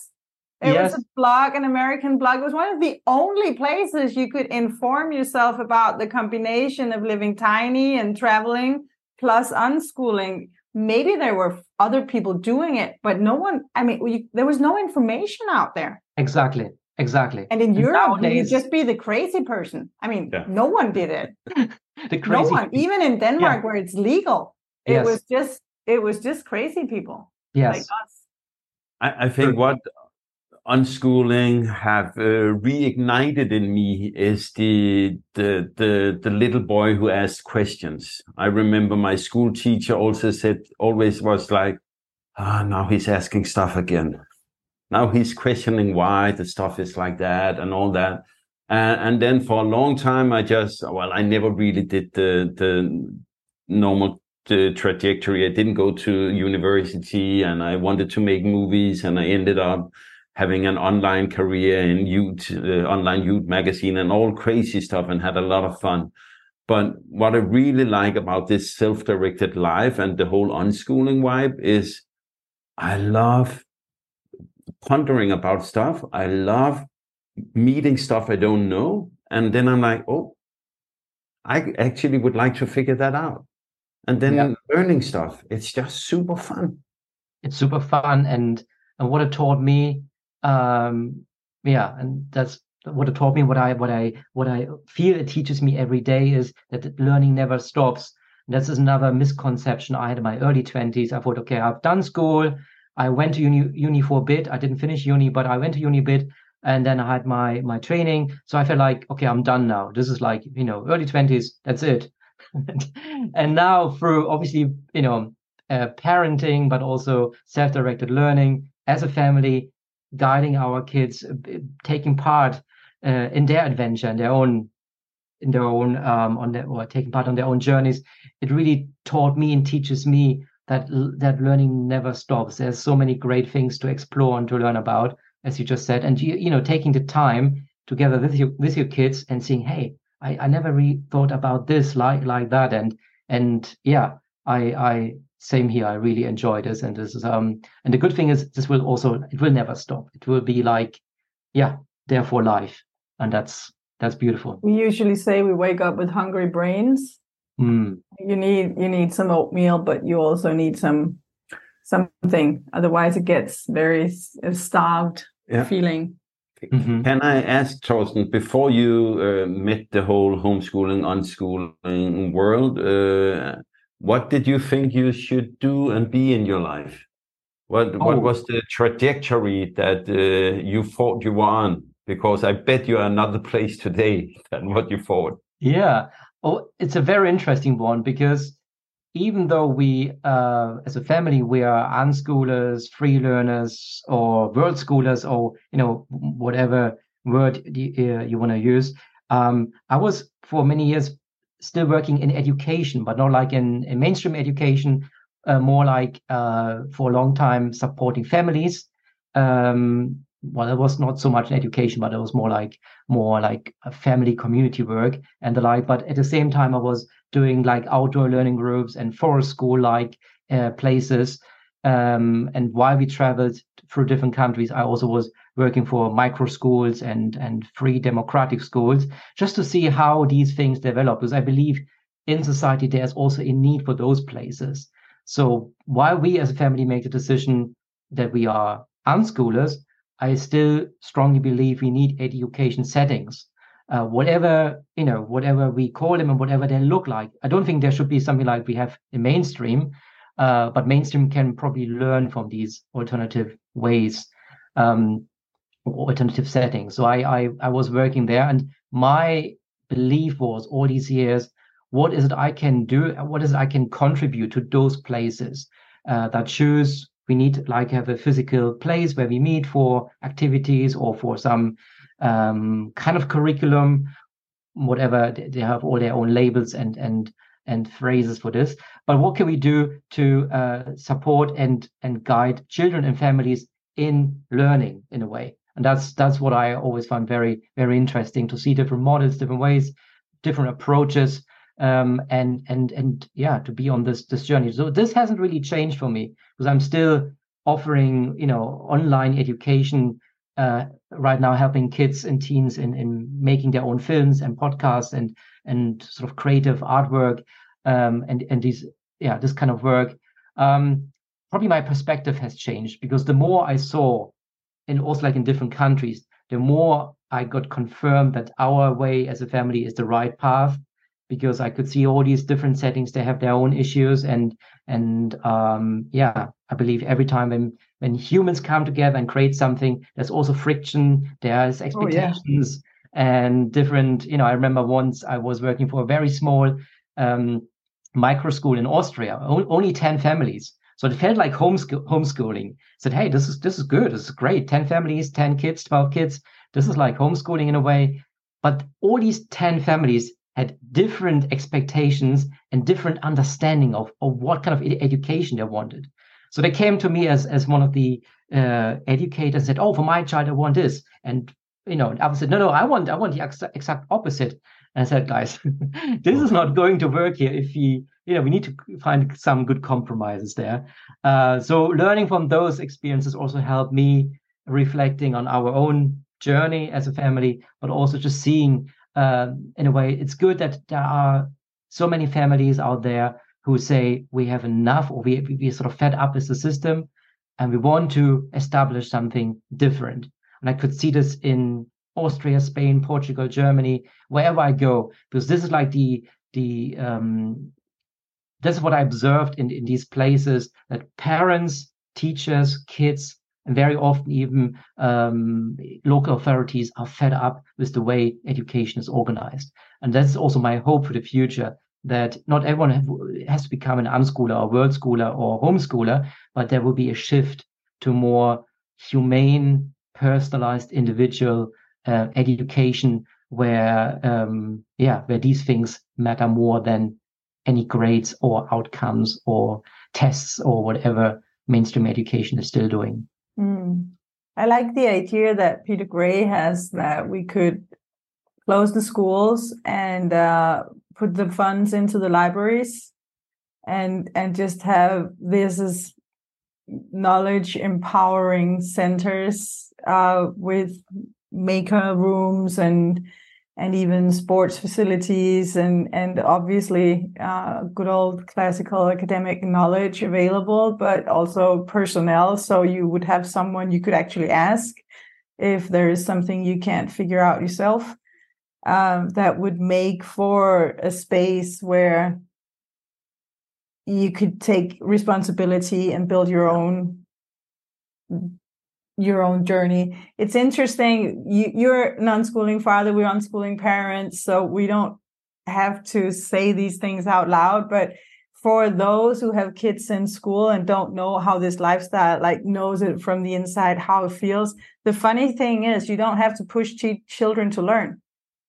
It Yes. was a blog, an American blog. It was one of the only places you could inform yourself about the combination of living tiny and traveling plus unschooling. Maybe there were other people doing it, but no one. I mean, we, there was no information out there. exactly exactly And in And Europe, you would just be the crazy person. I mean, Yeah. no one did it the crazy. no one even in denmark where it's legal it Yes. was just it was just crazy people yes like us I, I think what unschooling have uh, reignited in me is the, the the the little boy who asked questions. I remember my school teacher also said always was like, ah, now he's asking stuff again. Now he's questioning why the stuff is like that and all that. And, and then for a long time, I just well, I never really did the the normal the trajectory. I didn't go to university and I wanted to make movies and I ended up having an online career in youth, uh, online youth magazine and all crazy stuff and had a lot of fun. But what I really like about this self-directed life and the whole unschooling vibe is I love pondering about stuff. I love meeting stuff I don't know. And then I'm like, oh, I actually would like to figure that out and then Yeah. learning stuff. It's just super fun. it's super fun and and what it taught me um yeah, and that's what it taught me. What I what I what I feel it teaches me every day is that learning never stops. And that's another misconception I had in my early twenties. I thought, okay, I've done school. I went to uni, uni for a bit. I didn't finish uni, but I went to uni a bit and then I had my my training. So I felt like, okay, I'm done now. This is like, you know, early 20s, that's it. and now through obviously, you know, uh, parenting, but also self-directed learning as a family, guiding our kids, uh, taking part uh, in their adventure and their own in their own um, on their or taking part on their own journeys. It really taught me and teaches me that that learning never stops. There's so many great things to explore and to learn about as you just said. And you, you know taking the time together with your with your kids and saying hey i, I never really thought about this like like that. And and yeah i i same here i really enjoy this and this is um and the good thing is this will also it will never stop it will be like yeah there for life and that's that's beautiful we usually say we wake up with hungry brains mm. you need you need some oatmeal but you also need some something otherwise it gets very starved Yeah. feeling Mhm. Can I ask, Torsten, before you uh, met the whole homeschooling, unschooling world, uh, what did you think you should do and be in your life? What what Oh. was the trajectory that uh, you thought you were on? Because I bet you are another place today than what you thought. Yeah. Oh, it's a very interesting one because even though we, uh, as a family, we are unschoolers, free learners, or world schoolers, or you know whatever word you, uh, you want to use, um, I was for many years still working in education, but not like in, in mainstream education, uh, more like uh, for a long time supporting families. Um, well, it was not so much in education, but it was more like more like family community work and the like. But at the same time, I was doing like outdoor learning groups and forest school like uh, places. Um, and while we traveled through different countries, I also was working for micro schools and and free democratic schools just to see how these things develop. Because I believe in society there's also a need for those places. So while we as a family make the decision that we are unschoolers, I still strongly believe we need education settings, uh, whatever you know, whatever we call them and whatever they look like. I don't think there should be something like we have in mainstream, uh, but mainstream can probably learn from these alternative ways, um, alternative settings. So I, I I was working there, and my belief was all these years, what is it I can do? What is it I can contribute to those places uh, that choose we need like have a physical place where we meet for activities or for some um, kind of curriculum whatever they they have all their own labels and and and phrases for this but what can we do to uh, support and and guide children and families in learning in a way and that's that's what i always find very very interesting to see different models different ways different approaches um, and and and yeah to be on this this journey. So this hasn't really changed for me because i'm still offering you know online education uh, right now helping kids and teens in in making their own films and podcasts and and sort of creative artwork um, and and these yeah this kind of work. Um, probably my perspective has changed because the more i saw and also like in different countries the more i got confirmed that our way as a family is the right path because I could see all these different settings. They have their own issues, and and um, yeah, I believe every time when when humans come together and create something, there's also friction. There's expectations and different. You know, I remember once I was working for a very small um, micro school in Austria, only ten families. So it felt like homeschool, homeschooling. Said, hey, this is this is good. This is great. Ten families, ten kids, twelve kids. This is like homeschooling in a way. But all these ten families had different expectations and different understanding of, of what kind of ed- education they wanted. So they came to me as as one of the uh, educators and said, "Oh, for my child, I want this," and you know, I said, "No, no, I want I want the ex- exact opposite." And I said, "Guys, this is not going to work here. If we, you know, we need to find some good compromises there." Uh, so learning from those experiences also helped me reflecting on our own journey as a family, but also just seeing um, in a way, it's good that there are so many families out there who say we have enough or we we sort of fed up with the system and we want to establish something different. And I could see this in Austria, Spain, Portugal, Germany, wherever I go, because this is like the the um, this is what I observed in, in these places that parents, teachers, kids, and very often even um, local authorities are fed up with the way education is organized. And that's also my hope for the future that not everyone has to become an unschooler or world schooler or homeschooler, but there will be a shift to more humane, personalized, individual uh, education where, um, yeah, where these things matter more than any grades or outcomes or tests or whatever mainstream education is still doing. Mm. I like the idea that Peter Gray has that we could close the schools and uh, put the funds into the libraries and and just have this as knowledge empowering centers uh, with maker rooms and and even sports facilities and and obviously uh, good old classical academic knowledge available, but also personnel. So you would have someone you could actually ask if there is something you can't figure out yourself. Um, that would make for a space where you could take responsibility and build your own your own journey. It's interesting. You, you're an unschooling father. We're unschooling parents, so we don't have to say these things out loud. But for those who have kids in school and don't know how this lifestyle like knows it from the inside, how it feels. The funny thing is, you don't have to push ch- children to learn.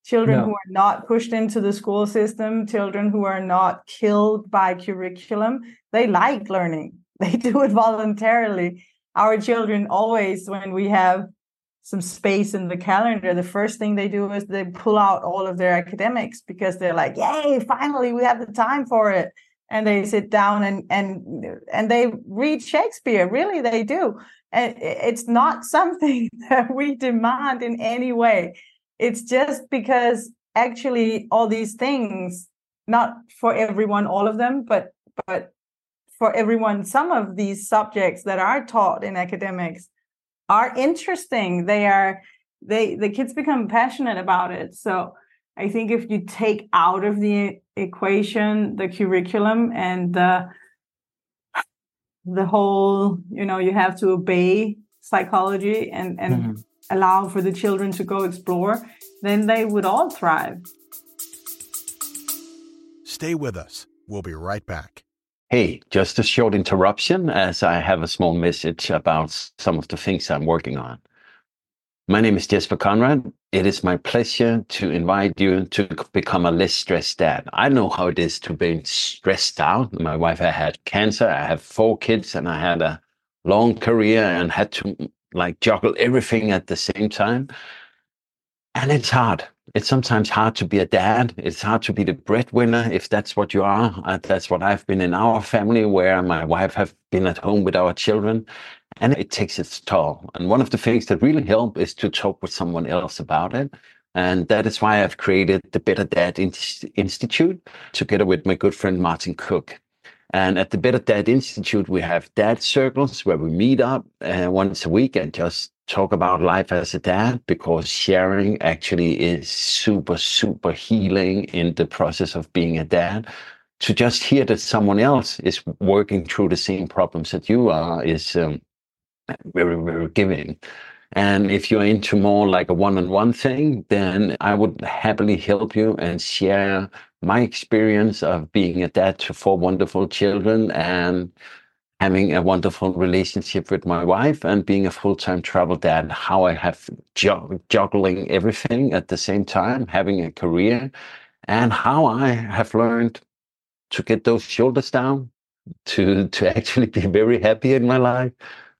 Children no. who are not pushed into the school system, children who are not killed by curriculum, they like learning. They do it voluntarily our children always when we have some space in the calendar the first thing they do is they pull out all of their academics because they're like yay finally we have the time for it. And they sit down and and and they read shakespeare. Really they do. And it's not something that we demand in any way. It's just because actually all these things not for everyone all of them but but for everyone some of these subjects that are taught in academics are interesting. They are they the kids become passionate about it. So i think if you take out of the equation the curriculum and the the whole you know you have to obey psychology and and mm-hmm. allow for the children to go explore then they would all thrive. Stay with us. We'll be right back Hey, just a short interruption as I have a small message about some of the things I'm working on. My name is Jesper Conrad. It is my pleasure to invite you to become a less stressed dad. I know how it is to be stressed out. My wife I had cancer. I have four kids and I had a long career and had to like juggle everything at the same time. And it's hard it's sometimes hard to be a dad. It's hard to be the breadwinner if that's what you are. Uh, that's what I've been in our family, where my wife have been at home with our children, and it takes its toll. And one of the things that really help is to talk with someone else about it. And that is why I've created the Better Dad Institute together with my good friend Martin Cook. And at the Better Dad Institute, we have dad circles where we meet up uh, once a week and just talk about life as a dad because sharing actually is super, super healing in the process of being a dad. To just hear that someone else is working through the same problems that you are is um, very, very giving. And if you're into more like a one on one thing, then I would happily help you and share my experience of being a dad to four wonderful children and having a wonderful relationship with my wife and being a full-time travel dad how i have juggling everything at the same time having a career and how i have learned to get those shoulders down to to actually be very happy in my life.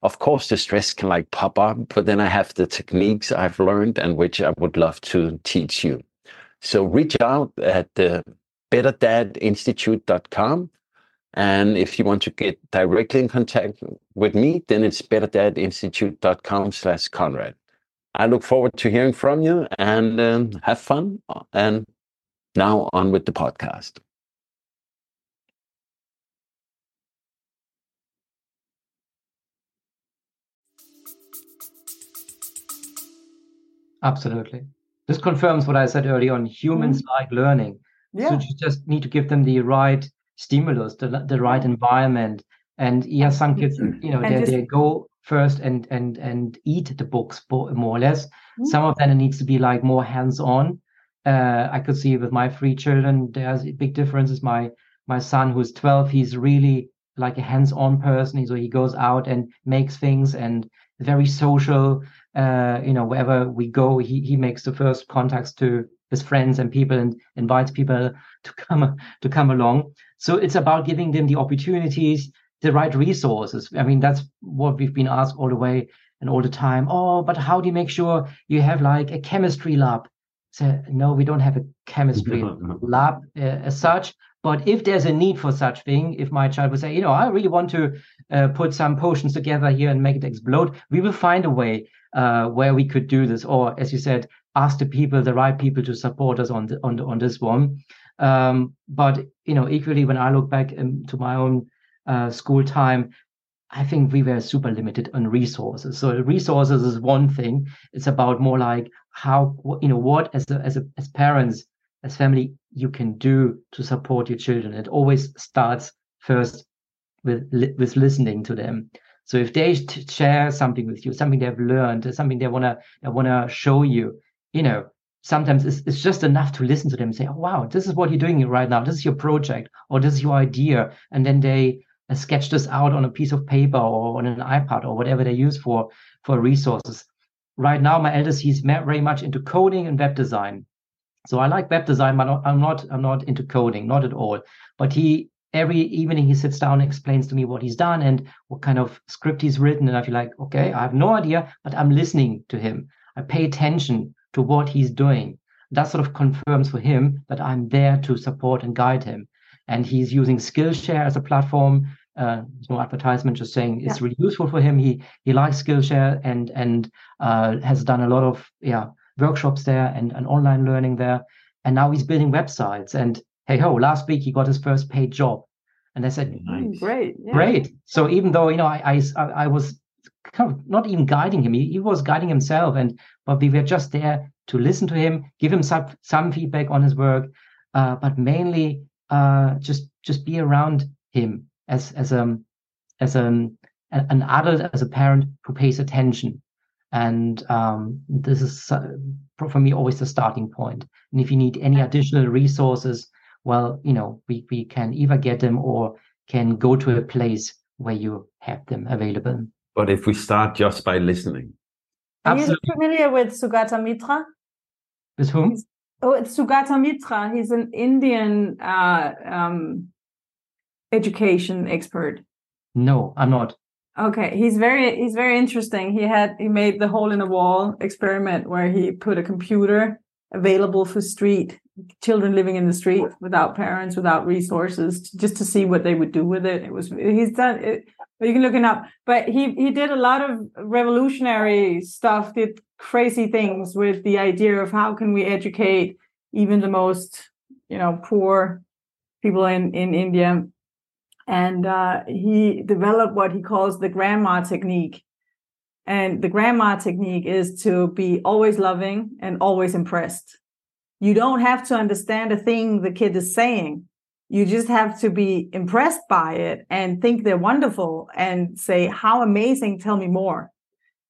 Of course the stress can like pop up but then i have the techniques i've learned and which i would love to teach you. So reach out at the betterdadinstitute.com and if you want to get directly in contact with me, then it's betterdadinstitute.com slash Conrad. I look forward to hearing from you and um, have fun. And now on with the podcast. Absolutely. This confirms what I said earlier on. Humans mm-hmm. like learning. Yeah. So you just need to give them the right stimulus, the, the right environment. And yeah, some kids, you know, they, they go first and and and eat the books more or less. Mm-hmm. Some of them it needs to be like more hands-on. Uh, I could see with my three children, there's a big differences. My my son, who's 12, he's really like a hands-on person. So he goes out and makes things and very social. Uh, you know, wherever we go, he he makes the first contacts to his friends and people and invites people to come to come along. So it's about giving them the opportunities, the right resources. I mean, that's what we've been asked all the way and all the time. Oh, but how do you make sure you have like a chemistry lab? So no, we don't have a chemistry lab uh, as such. But if there's a need for such thing, if my child would say, you know, I really want to uh, put some potions together here and make it explode, we will find a way uh, where we could do this. Or as you said, ask the people, the right people, to support us on the, on the, on this one. Um, but you know, equally, when I look back um, to my own uh, school time, I think we were super limited on resources. So resources is one thing. It's about more like how you know what as a, as a, as parents as family you can do to support your children. It always starts first with with listening to them. So if they share something with you, something they've learned, something they wanna they wanna show you, you know, sometimes it's, it's just enough to listen to them and say, oh, wow, this is what you're doing right now. This is your project or this is your idea. And then they uh, sketch this out on a piece of paper or on an iPad or whatever they use for, for resources. Right now, my eldest, he's very much into coding and web design. So I like web design, but I'm not, I'm not into coding, not at all. But he, every evening he sits down and explains to me what he's done and what kind of script he's written. And I feel like, okay, I have no idea, but I'm listening to him. I pay attention to what he's doing. That sort of confirms for him that I'm there to support and guide him. And he's using Skillshare as a platform. Uh, no advertisement, just saying it's yeah. really useful for him. He he likes Skillshare and and uh, has done a lot of yeah workshops there and, and online learning there. And now he's building websites. And hey ho, last week he got his first paid job. And I said, nice. great, yeah. great. So even though you know I I, I was kind of not even guiding him. He, he was guiding himself, and but we were just there to listen to him, give him some some feedback on his work, uh, but mainly uh, just just be around him as as a as a an adult, as a parent who pays attention. And um, this is uh, for me always the starting point. And if you need any additional resources, well, you know, we, we can either get them or can go to a place where you have them available. But if we start just by listening. Are you familiar with Sugata Mitra? With whom? He's, oh, it's Sugata Mitra. He's an Indian uh, um, education expert. No, I'm not. Okay, he's very he's very interesting. He had he made the hole in the wall experiment where he put a computer available for street children living in the street without parents, without resources, just to see what they would do with it. It was he's done it. You can look it up, but he he did a lot of revolutionary stuff, did crazy things with the idea of how can we educate even the most you know poor people in in India, and uh, he developed what he calls the grandma technique. And the grandma technique is to be always loving and always impressed you don't have to understand a thing the kid is saying. You just have to be impressed by it and think they're wonderful and say, How amazing, tell me more.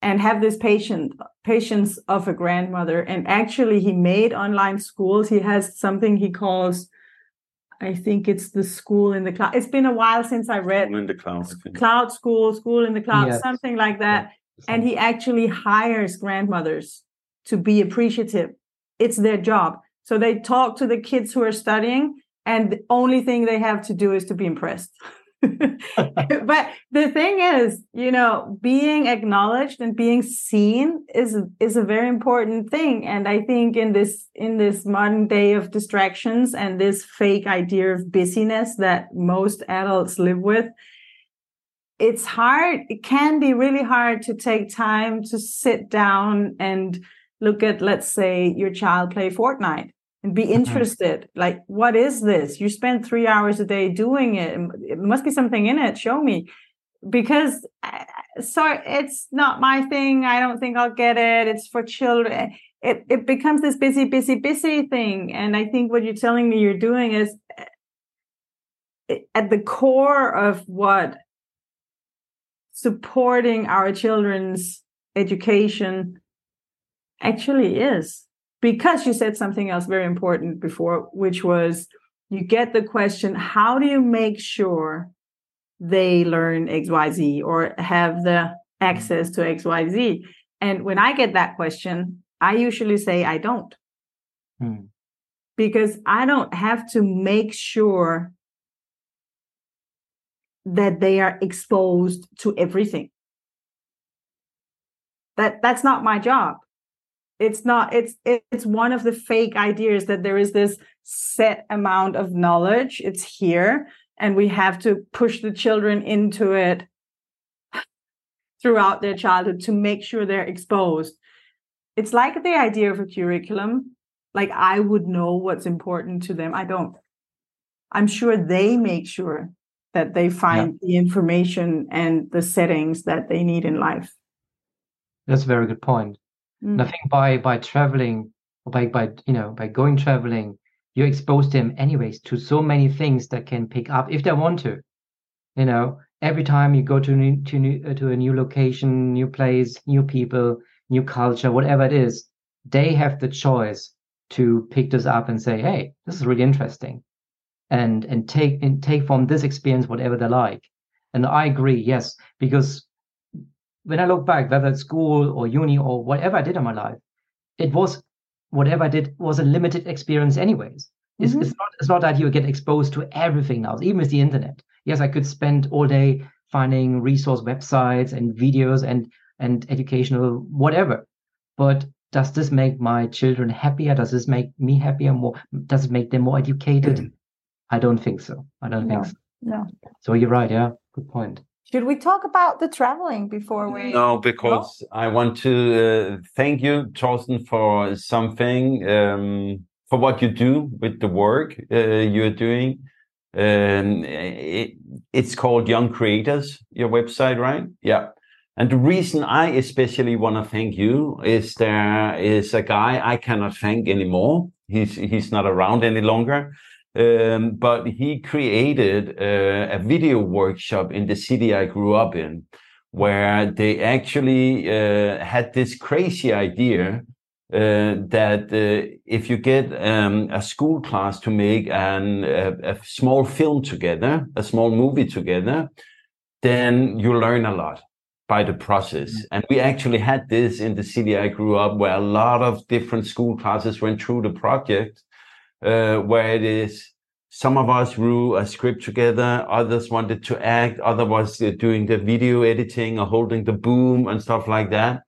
And have this patient patience of a grandmother. And actually, he made online schools. He has something he calls I think it's the school in the cloud. It's been a while since I read school in the cloud. Cloud school, school in the cloud, yes. something like that. Yeah. And he actually hires grandmothers to be appreciative it's their job. So they talk to the kids who are studying, and the only thing they have to do is to be impressed. but the thing is, you know, being acknowledged and being seen is is a very important thing. And I think in this in this modern day of distractions and this fake idea of busyness that most adults live with, it's hard. It can be really hard to take time to sit down and look at, let's say, your child play Fortnite and be mm-hmm. interested. Mm-hmm. Like, what is this? You spend three hours a day doing it. It must be something in it. Show me. Because so it's not my thing. I don't think I'll get it. It's for children. it it becomes this busy, busy, busy thing. And I think what you're telling me you're doing is eh, at the core of what supporting our children's education actually is. Because you said something else very important before, which was you get the question, how do you make sure they learn XYZ or have the access to XYZ? And when I get that question, I usually say I don't. Hmm. Because I don't have to make sure that they are exposed to everything. That that's not my job. It's not it's it's one of the fake ideas that there is this set amount of knowledge. It's here and we have to push the children into it throughout their childhood to make sure they're exposed. It's like the idea of a curriculum. Like I would know what's important to them. I don't. I'm sure they make sure that they find yeah. the information and the settings that they need in life. That's a very good point. Mm. And I think by by traveling or by by you know by going traveling, you expose them anyways to so many things that can pick up if they want to. You know, every time you go to new, to new, uh, to a new location, new place, new people, new culture, whatever it is, they have the choice to pick this up and say, "Hey, this is really interesting," and and take and take from this experience whatever they like. And I agree, yes, because when I look back, whether it's school or uni or whatever I did in my life, it was whatever I did was a limited experience, anyways. It's, mm-hmm. it's not it's not that you get exposed to everything now, even with the internet yes, I could spend all day finding resource websites and videos and and educational whatever. But does this make my children happier? Does this make me happier? More? Does it make them more educated? Mm. I don't think so. I don't no, think so. No. So you're right. Yeah. Good point. Should we talk about the traveling before we? No, because I want to uh, thank you, Torsten, for something, um, for what you do with the work uh, you're doing. Um, it, it's called Young Cre8ors, your website, right? Yeah. And the reason I especially want to thank you is there is a guy I cannot thank anymore. He's he's not around any longer. Um, but he created uh, a video workshop in the city I grew up in, where they actually uh, had this crazy idea uh, that uh, if you get um, a school class to make an, a, a, small film together, a small movie together, then you learn a lot by the process. Mm-hmm. And we actually had this in the city I grew up, where a lot of different school classes went through the project, uh, where it is some of us drew a script together, others wanted to act, others doing the video editing or holding the boom and stuff like that.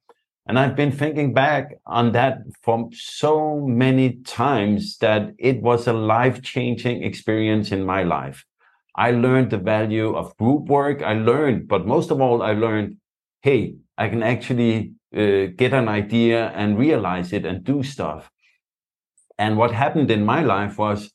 And I've been thinking back on that for so many times that it was a life changing experience in my life. I learned the value of group work. I learned, but most of all, I learned, hey, I can actually uh, get an idea and realize it and do stuff. And what happened in my life was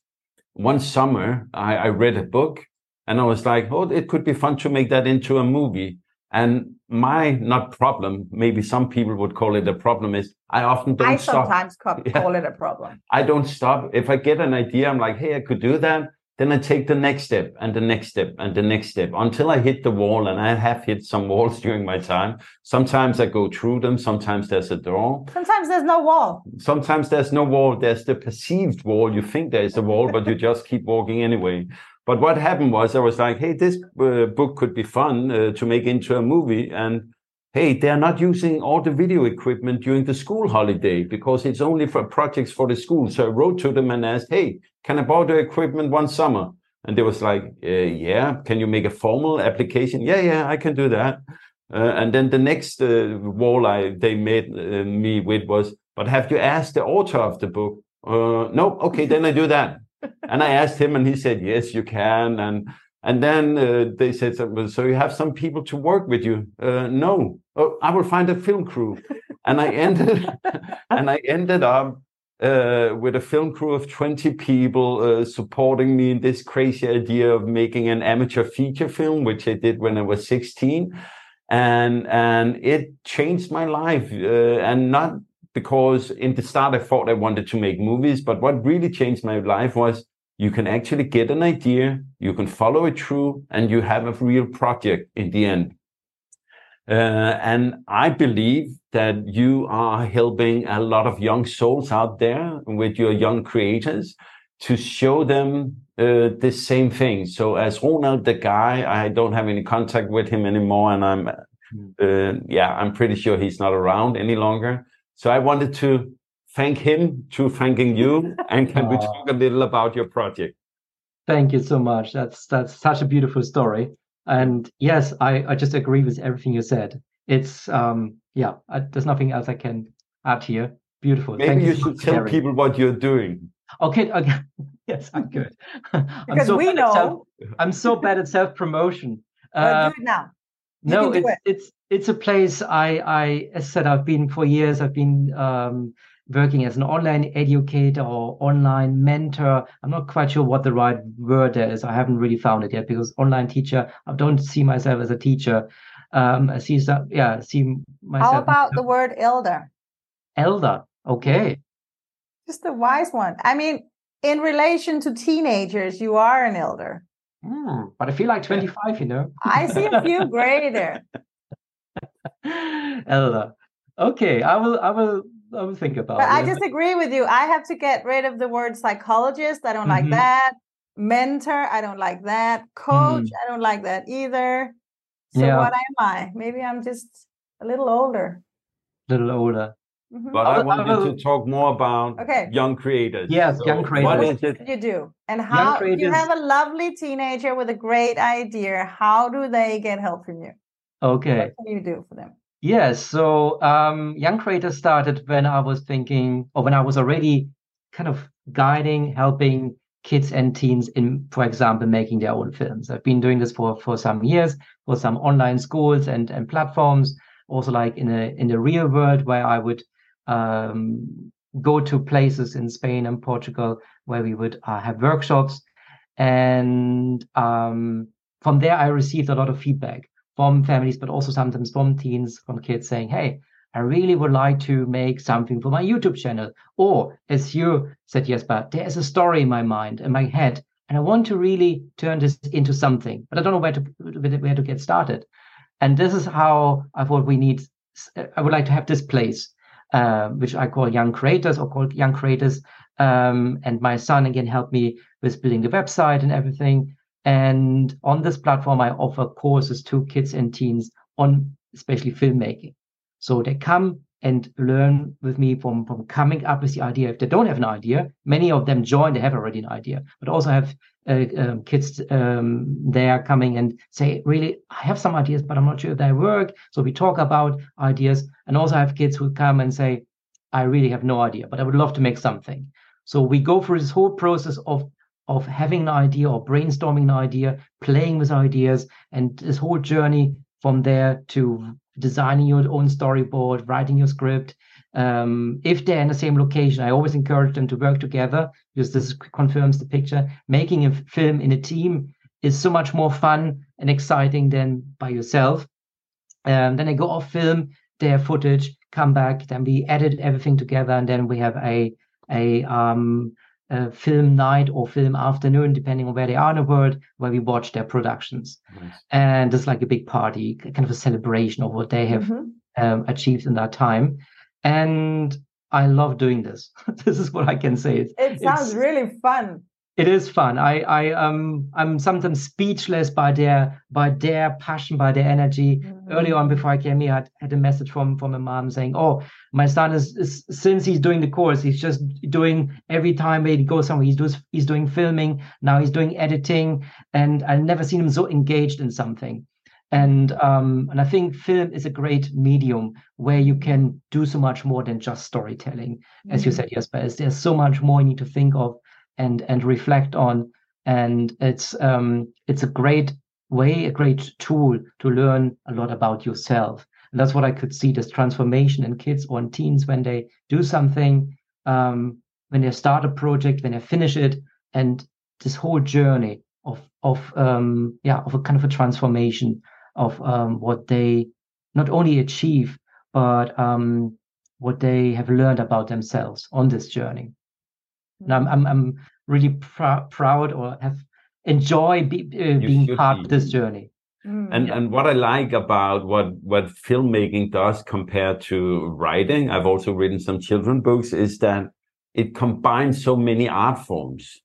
one summer, I, I read a book and I was like, oh, it could be fun to make that into a movie. And my not problem, maybe some people would call it a problem, is I often don't I stop. sometimes call, call yeah. it a problem. I don't stop. If I get an idea, I'm like, hey, I could do that. Then I take the next step and the next step and the next step until I hit the wall. And I have hit some walls during my time. Sometimes I go through them. Sometimes there's a door. Sometimes there's no wall. Sometimes there's no wall. There's the perceived wall. You think there is a wall, but you just keep walking anyway. But what happened was I was like, hey, this uh, book could be fun uh, to make into a movie. And hey, they're not using all the video equipment during the school holiday because it's only for projects for the school. So I wrote to them and asked, hey, can I borrow the equipment one summer? And they was like, uh, yeah, can you make a formal application? Yeah, yeah, I can do that. Uh, and then the next uh, wall I they made uh, me with was, but have you asked the author of the book? no, okay, then I do that and I asked him, and he said, "Yes, you can." And and then uh, they said, "So you have some people to work with you?" Uh, no, oh, I will find a film crew, and I ended and I ended up uh, with a film crew of 20 people uh, supporting me in this crazy idea of making an amateur feature film, which I did when I was 16. And, and it changed my life. Uh, and not because in the start I thought I wanted to make movies, but what really changed my life was you can actually get an idea, you can follow it through, and you have a real project in the end. Uh, and I believe that you are helping a lot of young souls out there with your Young Cre8ors to show them uh, the same thing. So as Ronald, the guy, I don't have any contact with him anymore, and I'm, hmm. uh, yeah, I'm pretty sure he's not around any longer. So I wanted to thank him to thanking you. And can we talk a little about your project? Thank you so much. That's that's such a beautiful story. And yes, I, I just agree with everything you said. It's um yeah, I, there's nothing else I can add here. Beautiful. Maybe Thank you, you should tell sharing. people what you're doing. Okay, okay. yes, I'm good. because so we know self, I'm so bad at self promotion. Uh, do it now. You no, it's, it. it's it's a place I I as said I've been for years. I've been um, working as an online educator or online mentor. I'm not quite sure what the right word is. I haven't really found it yet because online teacher. I don't see myself as a teacher. Um, I see some, yeah, see myself. How about the word elder? Elder, okay. Just a wise one. I mean, in relation to teenagers, you are an elder. Mm, but I feel like 25, you know. I see a few gray there. Elder. Okay, I will I will I will think about but it. I disagree with you. I have to get rid of the word psychologist. I don't mm-hmm. like that. Mentor, I don't like that. Coach, mm. I don't like that either. So yeah. what am I? Maybe I'm just a little older. A Little older. Mm-hmm. But I, I wanted to talk more about okay. Young Cre8ors. Yes, so Young Cre8ors. What is it you do? And how you have a lovely teenager with a great idea. How do they get help from you? Okay. What can you do for them? Yes. So um, Young Cre8ors started when I was thinking, or when I was already kind of guiding, helping kids and teens in, for example, making their own films. I've been doing this for for some years for some online schools and and platforms. Also, like in a in the real world, where I would um, go to places in Spain and Portugal where we would uh, have workshops, and um, from there I received a lot of feedback from families, but also sometimes from teens, from kids saying, Hey, I really would like to make something for my YouTube channel. Or as you said, yes, but there's a story in my mind, in my head, and I want to really turn this into something, but I don't know where to where to get started. And this is how I thought we need. I would like to have this place, uh, which I call Young Cre8ors or called Young Cre8ors. Um, and my son again helped me with building the website and everything. And on this platform, I offer courses to kids and teens on especially filmmaking. So they come and learn with me from, from coming up with the idea. If they don't have an idea, many of them join, they have already an idea, but also have uh, um, kids um, there coming and say, really, I have some ideas, but I'm not sure if they work. So we talk about ideas and also have kids who come and say, I really have no idea, but I would love to make something. So we go through this whole process of of having an idea or brainstorming an idea, playing with ideas, and this whole journey from there to designing your own storyboard, writing your script. Um, if they're in the same location, I always encourage them to work together because this confirms the picture. Making a film in a team is so much more fun and exciting than by yourself. Um, then they go off film their footage, come back, then we edit everything together, and then we have a a um, uh, film night or film afternoon, depending on where they are in the world, where we watch their productions. Nice. And it's like a big party, kind of a celebration of what they have mm-hmm. um, achieved in that time. And I love doing this. this is what I can say. It's, it sounds really fun it is fun. I I um I'm sometimes speechless by their by their passion, by their energy. Mm-hmm. Early on, before I came here, I had, a message from from a mom saying, "Oh, my son is, is since he's doing the course, he's just doing every time he goes somewhere, he's doing he's doing filming. Now he's doing editing, and I've never seen him so engaged in something." And um, and I think film is a great medium where you can do so much more than just storytelling, mm-hmm. as you mm-hmm. said, Jesper. There's so much more you need to think of and and reflect on and it's um it's a great way a great tool to learn a lot about yourself and that's what i could see this transformation in kids or in teens when they do something um when they start a project when they finish it and this whole journey of of um yeah of a kind of a transformation of um what they not only achieve but um what they have learned about themselves on this journey. And I'm I'm, I'm really pr- proud or have enjoy be, uh, being part be. of this journey. Mm, and yeah. and what I like about what what filmmaking does compared to writing, I've also written some children books, is that it combines so many art forms.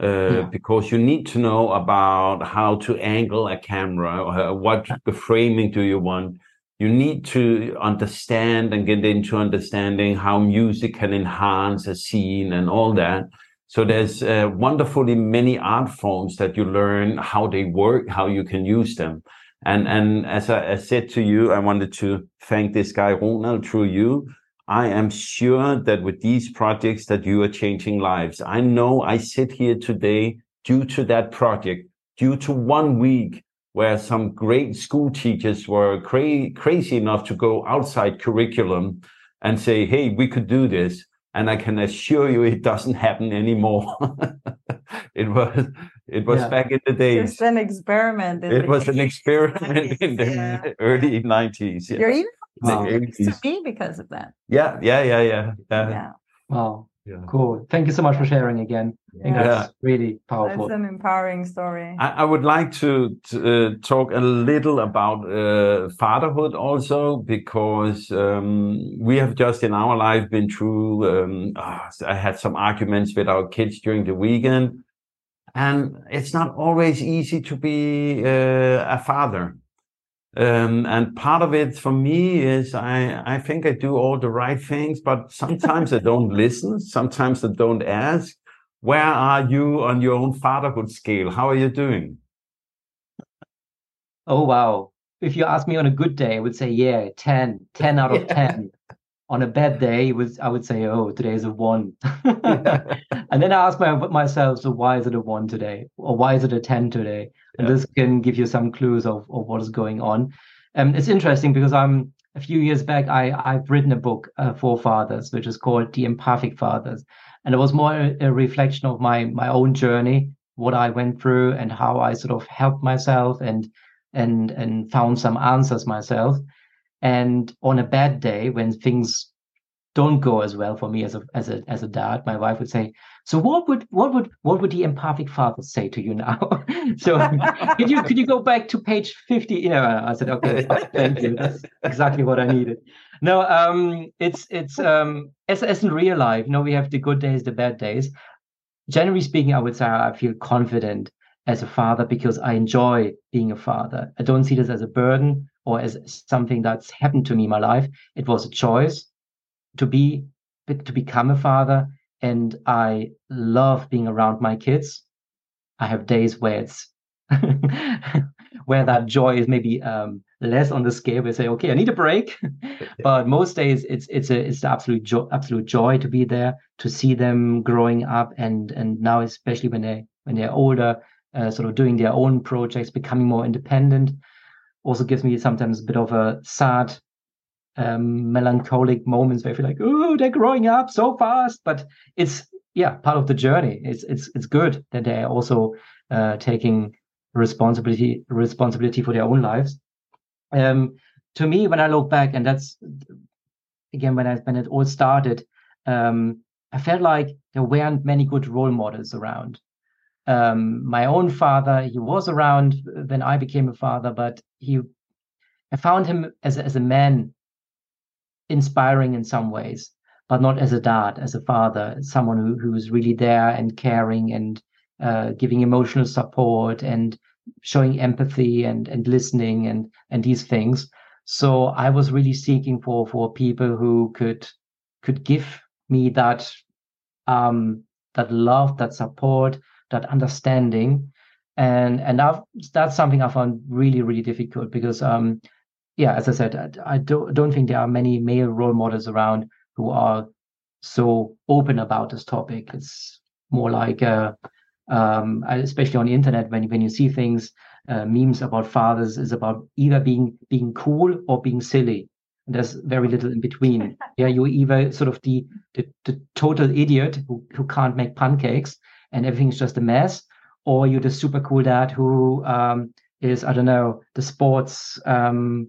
Uh, yeah. Because you need to know about how to angle a camera, or what the framing do you want. You need to understand and get into understanding how music can enhance a scene and all that. So there's uh, wonderfully many art forms that you learn how they work, how you can use them. And, and as I, I said to you, I wanted to thank this guy, Ronald, through you. I am sure that with these projects that you are changing lives. I know I sit here today due to that project, due to one week where some great school teachers were cra- crazy enough to go outside curriculum and say, Hey, we could do this and I can assure you it doesn't happen anymore. it was it was yeah. back in the days. It's an experiment. It was an experiment in the yeah. early nineties. Yeah. You're even wow. to me because of that. Yeah, yeah, yeah, yeah. Yeah. Wow. Yeah. Cool. Thank you so much for sharing again. I think that's really powerful. That's an empowering story. I, I would like to, to uh, talk a little about uh, fatherhood also, because um, we have just in our life been through. Um, oh, I had some arguments with our kids during the weekend, and it's not always easy to be uh, a father. Um, and part of it for me is I, I think I do all the right things, but sometimes I don't listen. Sometimes I don't ask. Where are you on your own fatherhood scale? How are you doing? Oh, wow. If you ask me on a good day, I would say, yeah, 10, 10 out of yeah. 10. On a bad day, was I would say, oh, today is a one. and then I ask my, myself, so why is it a one today? Or why is it a 10 today? And yeah. this can give you some clues of, of what is going on. Um, it's interesting because I'm a few years back, I, I've written a book uh, for fathers, which is called The Empathic Fathers. And it was more a, a reflection of my my own journey, what I went through and how I sort of helped myself and and and found some answers myself. And on a bad day, when things don't go as well for me as a as a as a dad, my wife would say, "So what would what would what would the empathic father say to you now?" so could you could you go back to page fifty? You know, I said, "Okay, thank you. That's exactly what I needed." No, um, it's it's um as as in real life. You know, we have the good days, the bad days. Generally speaking, I would say I feel confident as a father because I enjoy being a father. I don't see this as a burden or as something that's happened to me in my life. It was a choice to be to become a father, and I love being around my kids. I have days where it's where that joy is maybe um, less on the scale. We say, okay, I need a break, but most days it's it's a it's the absolute joy, absolute joy to be there to see them growing up, and and now especially when they when they're older, uh, sort of doing their own projects, becoming more independent. Also gives me sometimes a bit of a sad, um, melancholic moments where I feel like, oh, they're growing up so fast. But it's yeah, part of the journey. It's it's it's good that they're also uh, taking responsibility responsibility for their own lives. Um, to me, when I look back, and that's again when I when it all started, um, I felt like there weren't many good role models around. Um, my own father, he was around when I became a father, but he, I found him as as a man inspiring in some ways, but not as a dad, as a father, someone who who was really there and caring and uh, giving emotional support and showing empathy and and listening and and these things. So I was really seeking for for people who could could give me that um, that love, that support, that understanding, and and I've, that's something I found really really difficult because um, yeah, as I said, I, I don't don't think there are many male role models around who are so open about this topic. It's more like uh, um, especially on the internet when when you see things uh, memes about fathers is about either being being cool or being silly. There's very little in between. Yeah you're either sort of the, the the, total idiot who, who can't make pancakes and everything's just a mess or you're the super cool dad who um, is i don't know the sports um,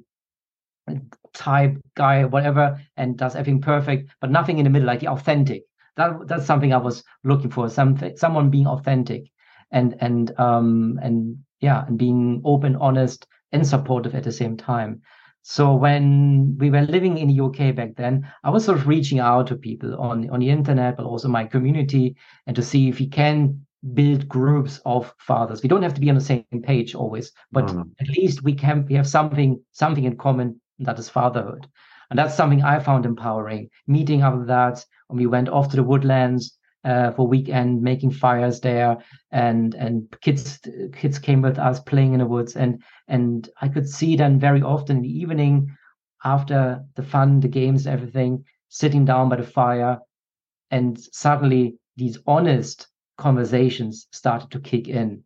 type guy, whatever, and does everything perfect, but nothing in the middle, like the authentic. That that's something I was looking for. Something, someone being authentic, and and um and yeah, and being open, honest, and supportive at the same time. So when we were living in the UK back then, I was sort of reaching out to people on on the internet, but also my community, and to see if we can build groups of fathers. We don't have to be on the same page always, but at least we can we have something something in common that is fatherhood. And that's something I found empowering. Meeting after that, when we went off to the woodlands uh, for weekend, making fires there, and and kids kids came with us playing in the woods, and and I could see them very often in the evening after the fun, the games, everything, sitting down by the fire, and suddenly these honest conversations started to kick in,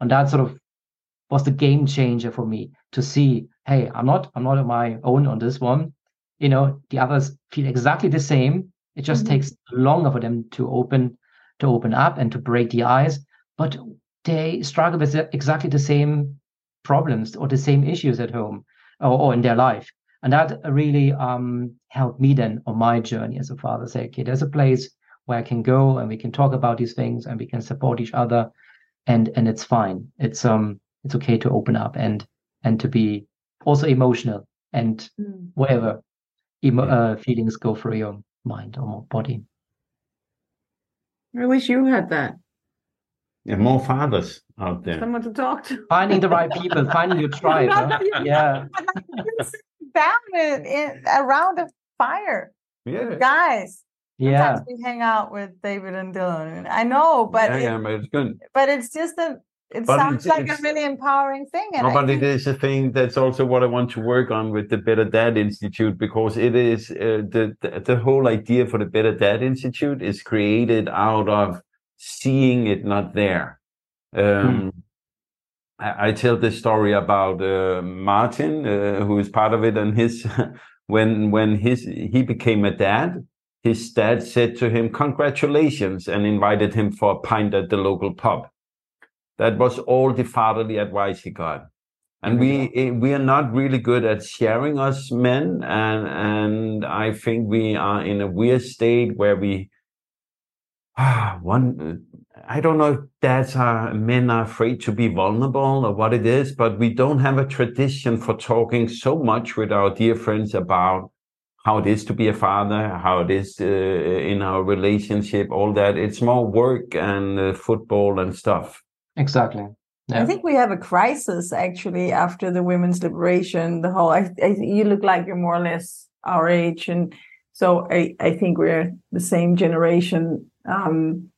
and that sort of was the game changer for me to see hey i'm not i'm not on my own on this one. You know the others feel exactly the same it just Mhm. takes longer for them to open to open up and to break the ice but they struggle with exactly the same problems or the same issues at home or, or in their life and that really um, helped me then on my journey as a father say okay there's a place where i can go and we can talk about these things and we can support each other and and it's fine it's um it's okay to open up and and to be also emotional and Mm. whatever emo- Yeah. uh, feelings go through your mind or more body I wish you had that. Yeah, more fathers out there. Someone to talk to. finding the right people finding your tribe Not huh? that you- yeah down in, in around a fire, Yeah. guys. yeah Sometimes we hang out with David and Dylan. I know, but yeah, it, yeah, but it's good. but it's just a. It But sounds like a really empowering thing, and No, but it think- is a thing that's also what I want to work on with the Better Dad Institute because it is uh, the, the the whole idea for the Better Dad Institute is created out of seeing it not there. Um, I, I tell this story about uh, Martin, uh, who is part of it, and his when when his he became a dad, his dad said to him, "Congratulations," and invited him for a pint at the local pub. That was all the fatherly advice he got. And we eh, we are not really good at sharing us men, and and I think we are in a weird state where we ah one I don't know if dads are men are afraid to be vulnerable or what it is, but we don't have a tradition for talking so much with our dear friends about how it is to be a father, how it is uh, in our relationship, all that. It's more work and uh, football and stuff. Exactly yeah. I think we have a crisis actually after the women's liberation. The whole, I, I you look like you're more or less our age, and so I, I think we're the same generation. Um,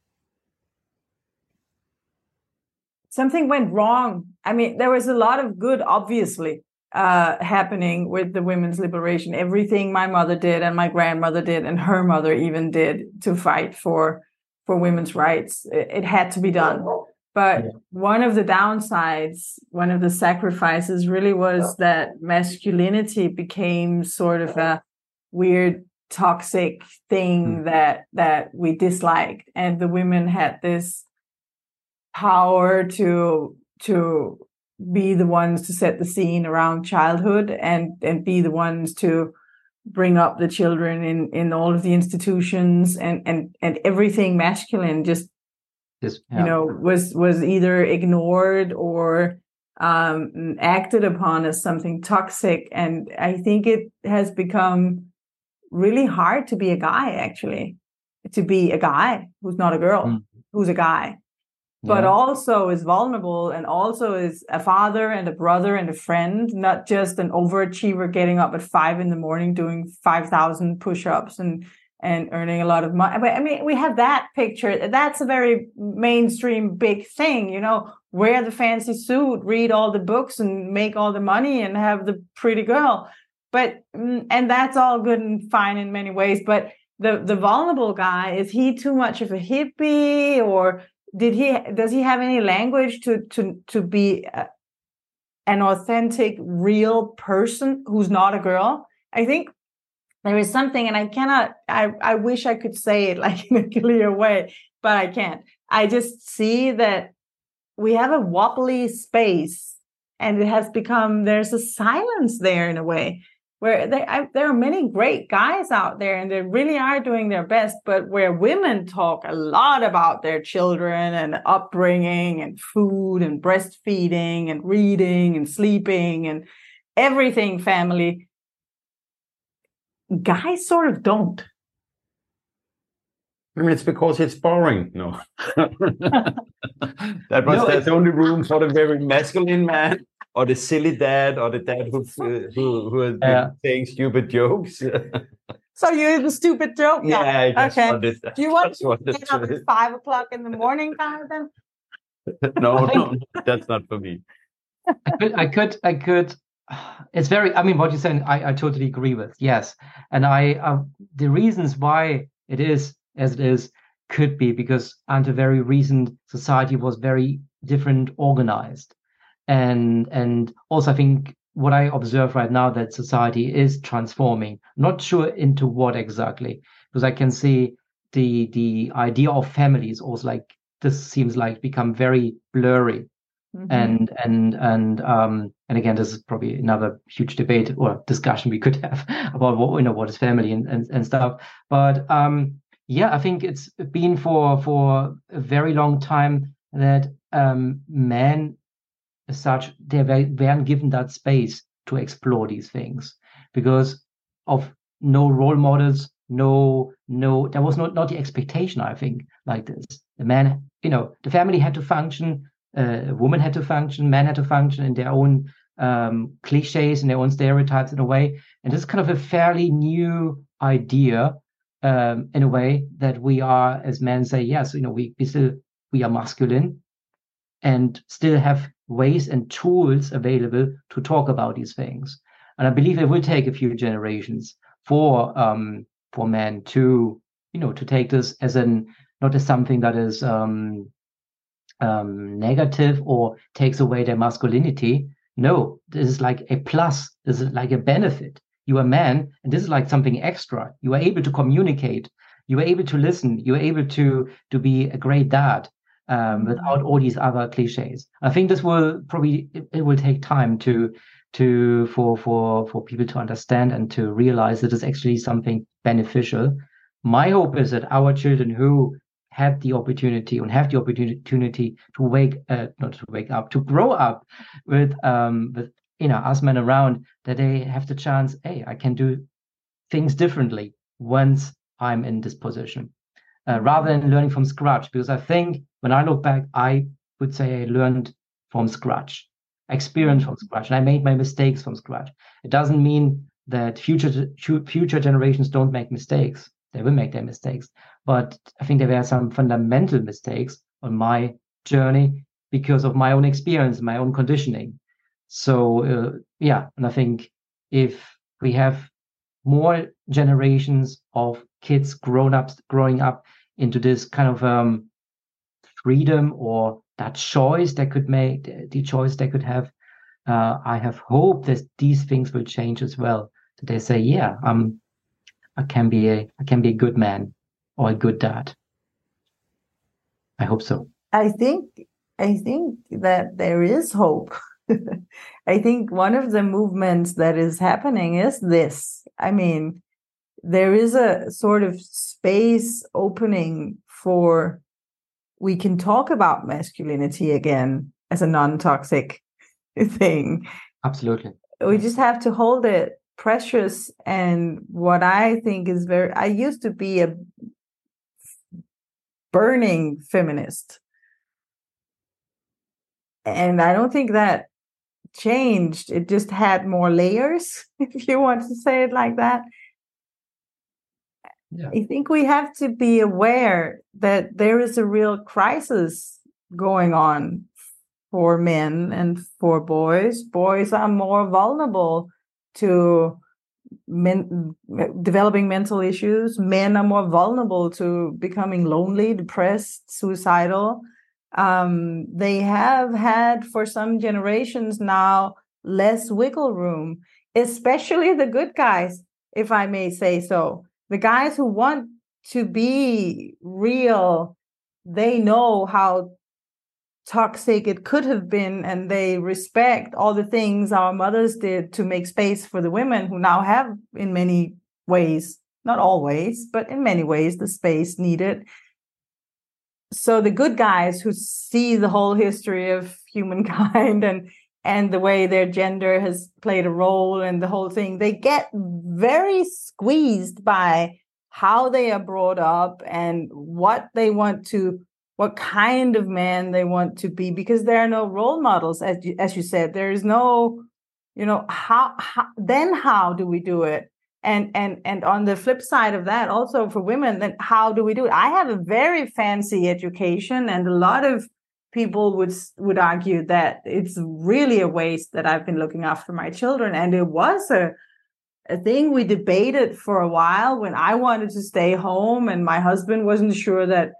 something went wrong. I mean, there was a lot of good, obviously, uh, happening with the women's liberation. Everything my mother did and my grandmother did and her mother even did to fight for for women's rights. It, it had to be done. But Yeah. one of the downsides, one of the sacrifices really was that masculinity became sort of a weird toxic thing hmm. that that we disliked. And the women had this power to to be the ones to set the scene around childhood and and be the ones to bring up the children in in all of the institutions and and and everything masculine just This- you know was was either ignored or um acted upon as something toxic and i think it has become really hard to be a guy actually to be a guy who's not a girl Mm. who's a guy but Yeah. also is vulnerable and also is a father and a brother and a friend, not just an overachiever getting up at five in the morning doing 5,000 push ups and, and earning a lot of money. But I mean, we have that picture. That's a very mainstream big thing, you know, wear the fancy suit, read all the books and make all the money and have the pretty girl. But, mm, and that's all good and fine in many ways. But the, the vulnerable guy, is he too much of a hippie or did he does he have any language to to to be uh, an authentic real person who's not a girl i think there is something and i cannot i i wish i could say it like in a clear way but i can't. I just see that we have a wobbly space and it has become there's a silence there in a way where they, I, there are many great guys out there and they really are doing their best but where women talk a lot about their children and upbringing and food and breastfeeding and reading and sleeping and everything family guys sort of don't I mean, it's because it's boring. No, that was No, there's only room for the very masculine man, or the silly dad, or the dad who uh, who who has been Yeah. saying stupid jokes. so you're the stupid joke guy. yeah, I just Okay. wanted- do you want just to wanted get up at five o'clock in the morning guy then no, no, that's not for me. I could, I could, I could. It's very. I mean, what you're saying, I, I totally agree with. Yes, and I, uh, the reasons why it is as it is could be because until very recent, society was very different organized, and and also I think what I observe right now that society is transforming. Not sure into what exactly, because I can see the the idea of families also like this seems like become very blurry Mm-hmm. and and and um and again this is probably another huge debate or discussion we could have about what you know what is family and and, and stuff. But um yeah i think it's been for for a very long time that um men as such they were- weren't given that space to explore these things because of no role models no no there was not not the expectation i think like this. The man you know the family had to function uh, women had to function, men had to function in their own um, cliches and their own stereotypes in a way. And this is kind of a fairly new idea um, in a way that we are, as men say, yes, you know, we, we still we are masculine and still have ways and tools available to talk about these things. And I believe it will take a few generations for um, for men to you know to take this as an not as something that is um, um, negative or takes away their masculinity. No, this is like a plus. This is like a benefit. You are a man, and this is like something extra. You are able to communicate. You are able to listen. You are able to to be a great dad um, without all these other cliches. I think this will probably it, it will take time to to for for for people to understand and to realize that it's actually something beneficial. My hope is that our children who have the opportunity and have the opportunity to wake uh, not to wake up to grow up with um with you know us men around that they have the chance hey i can do things differently once i'm in this position. Uh, rather than learning from scratch because i think when i look back i would say i learned from scratch experience from scratch and i made my mistakes from scratch. It doesn't mean that future future generations don't make mistakes they will make their mistakes but I think there were some fundamental mistakes on my journey because of my own experience, my own conditioning. So uh, yeah, and I think if we have more generations of kids grown ups growing up into this kind of um, freedom or that choice they could make, the choice they could have, uh, I have hope that these things will change as well. That they say, yeah, um, I can be a I can be a good man or a good dad. I hope so. I think I think that there is hope. I think one of the movements that is happening is this. I mean, there is a sort of space opening for we can talk about masculinity again as a non-toxic thing. Absolutely. We just have to hold it precious and what I think is very I used to be a burning feminist. And I don't think that changed. It just had more layers, if you want to say it like that. Yeah. I think we have to be aware that there is a real crisis going on for men and for boys. Boys are more vulnerable to men, developing mental issues. Men are more vulnerable to becoming lonely, depressed, suicidal. Um, they have had for some generations now less wiggle room, especially the good guys, if I may say so. The guys who want to be real, they know how toxic it could have been and they respect all the things our mothers did to make space for the women who now have in many ways not always but in many ways the space needed. So the good guys who see the whole history of humankind and and the way their gender has played a role and the whole thing they get very squeezed by how they are brought up and what they want to what kind of man they want to be because there are no role models as you, as you said. There is no you know how, how then how do we do it? And and and on the flip side of that also for women then how do we do it? I have a very fancy education and a lot of people would would argue that it's really a waste that i've been looking after my children. And it was a a thing we debated for a while when i wanted to stay home and my husband wasn't sure that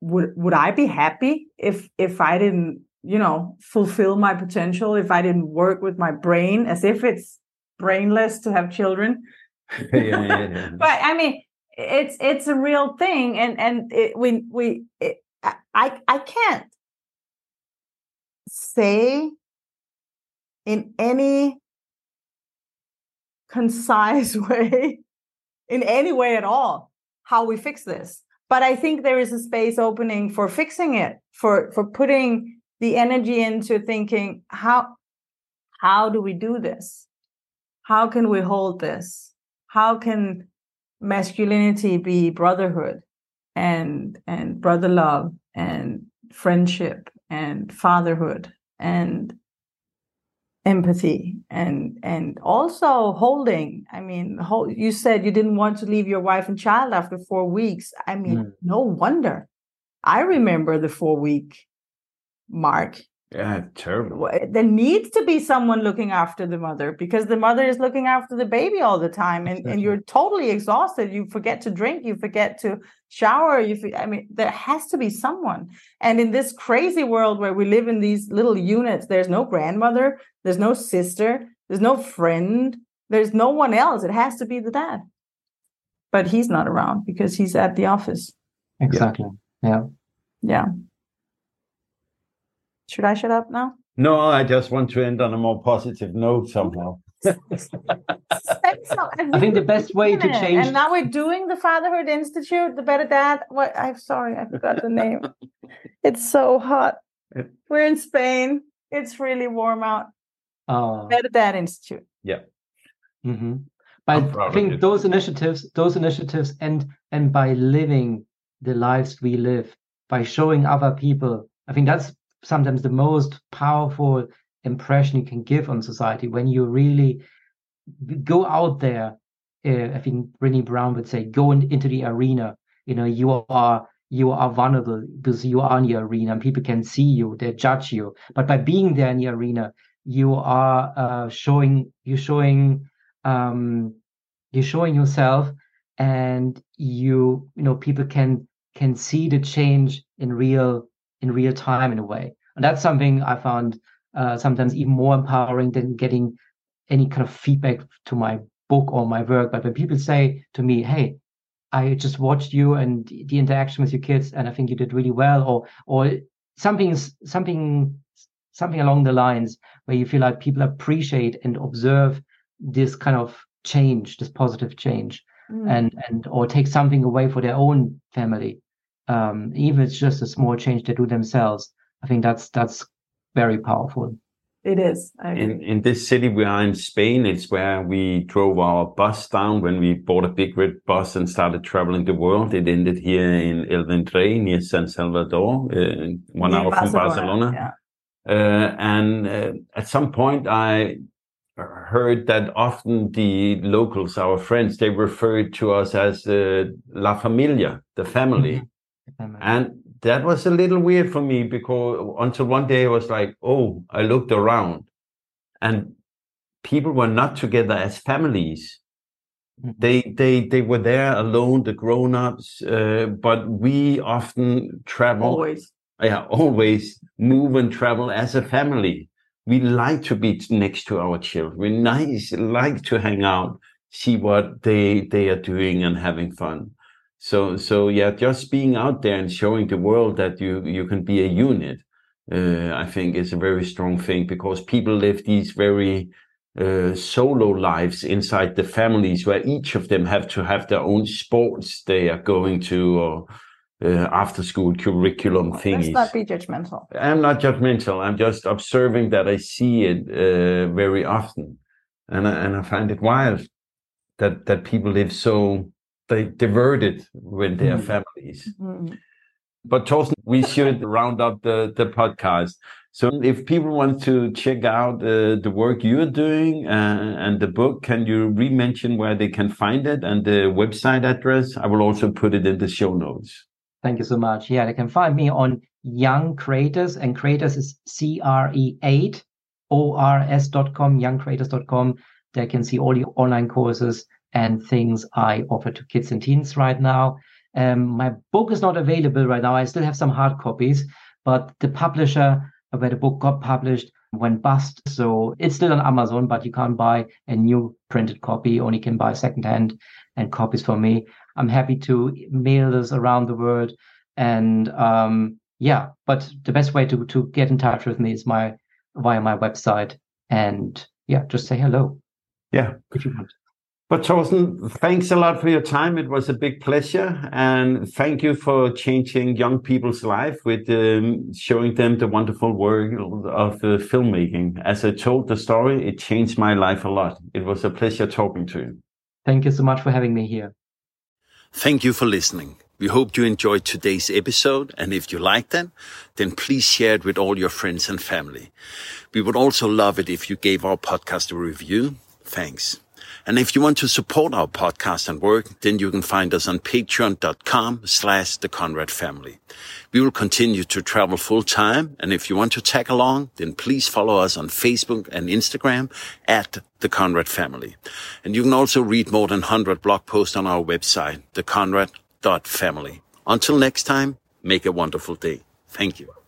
would would i be happy if if i didn't you know fulfill my potential if i didn't work with my brain as if it's brainless to have children yeah, yeah, yeah. but i mean it's it's a real thing and and it, we we it, i i can't say in any concise way in any way at all how we fix this but i think there is a space opening for fixing it for for putting the energy into thinking how how do we do this? How can we hold this? How can masculinity be brotherhood and and brother love and friendship and fatherhood and empathy and and also holding. I mean hold, you said you didn't want to leave your wife and child after four weeks. I mean mm. no wonder. I remember the four week mark yeah, terrible. There needs to be someone looking after the mother because the mother is looking after the baby all the time, and, and you're totally exhausted. You forget to drink, you forget to shower. You, I mean, there has to be someone. And in this crazy world where we live in these little units, there's no grandmother, there's no sister, there's no friend, there's no one else. It has to be the dad. But he's not around because he's at the office. Exactly. Yeah. Yeah. Should I shut up now? No, I just want to end on a more positive note somehow. I think the best way to change. And now we're doing the Fatherhood Institute, the Better Dad. What? I'm sorry, I forgot the name. it's so hot. We're in Spain. It's really warm out. Uh, Better Dad Institute. Yeah. Mm-hmm. But I think those initiatives, those initiatives, and and by living the lives we live, by showing other people, I think that's sometimes the most powerful impression you can give on society when you really go out there. Uh, I think Brené Brown would say, go in, into the arena. You know, you are you are vulnerable because you are in the arena and people can see you, they judge you. But by being there in the arena, you are uh, showing you're showing um, you're showing yourself, and you you know people can can see the change in real in real time in a way. And that's something I found uh, sometimes even more empowering than getting any kind of feedback to my book or my work. But when people say to me, "Hey, I just watched you and the interaction with your kids, and I think you did really well," or or something something something along the lines where you feel like people appreciate and observe this kind of change, this positive change, mm. and and or take something away for their own family um, even if it's just a small change they do themselves i think that's that's very powerful. It is. In in this city we are in spain it's where we drove our bus down when we bought a big red bus and started traveling the world. It ended here in El Vendrell near san salvador uh, one hour from barcelona. yeah. uh, and uh, at some point i heard that often the locals our friends they referred to us as uh, la familia the family. Mm-hmm and that was a little weird for me because until one day I was like, oh, I looked around and people were not together as families. Mm-hmm. They they they were there alone, the grown-ups, uh, but we often travel always. Yeah, always move and travel as a family. We like to be next to our children. We nice like to hang out, see what they they are doing and having fun so so yeah just being out there and showing the world that you you can be a unit uh, I think is a very strong thing because people live these very uh, solo lives inside the families where each of them have to have their own sports they are going to or uh, after school curriculum Let's not be judgmental. I'm not judgmental. I'm just observing that I see it uh, very often, and I, and I find it wild that that people live so they diverted when they are Mm. families. Mm. But Torsten, we should round up the the podcast. So if people want to check out uh, the work you're doing uh, and the book, can you re-mention where they can find it and the website address? I will also put it in the show notes. Thank you so much. Yeah, they can find me on Young Cre8ors, and Creators is C R E 8 O R S.com, youngcre8ors.com. They can see all the online courses and things I offer to kids and teens right now. Um, my book is not available right now. I still have some hard copies, but the publisher where the book got published went bust. So it's still on Amazon, but you can't buy a new printed copy. Only can buy secondhand and copies for me. I'm happy to mail this around the world. And um, yeah, but the best way to to get in touch with me is my via my website. And yeah, just say hello Yeah. if you want. But Torsten, thanks a lot for your time. It was a big pleasure. And thank you for changing young people's life with um, showing them the wonderful world of uh, filmmaking. As I told the story, it changed my life a lot. It was a pleasure talking to you. Thank you so much for having me here. Thank you for listening. We hope you enjoyed today's episode, and if you liked it, then please share it with all your friends and family. We would also love it if you gave our podcast a review. Thanks. And if you want to support our podcast and work, then you can find us on patreon.com slash the Conrad family. We will continue to travel full time. And if you want to tag along, then please follow us on Facebook and Instagram at the Conrad family. And you can also read more than 100 blog posts on our website, theconrad.family. Until next time, make a wonderful day. Thank you.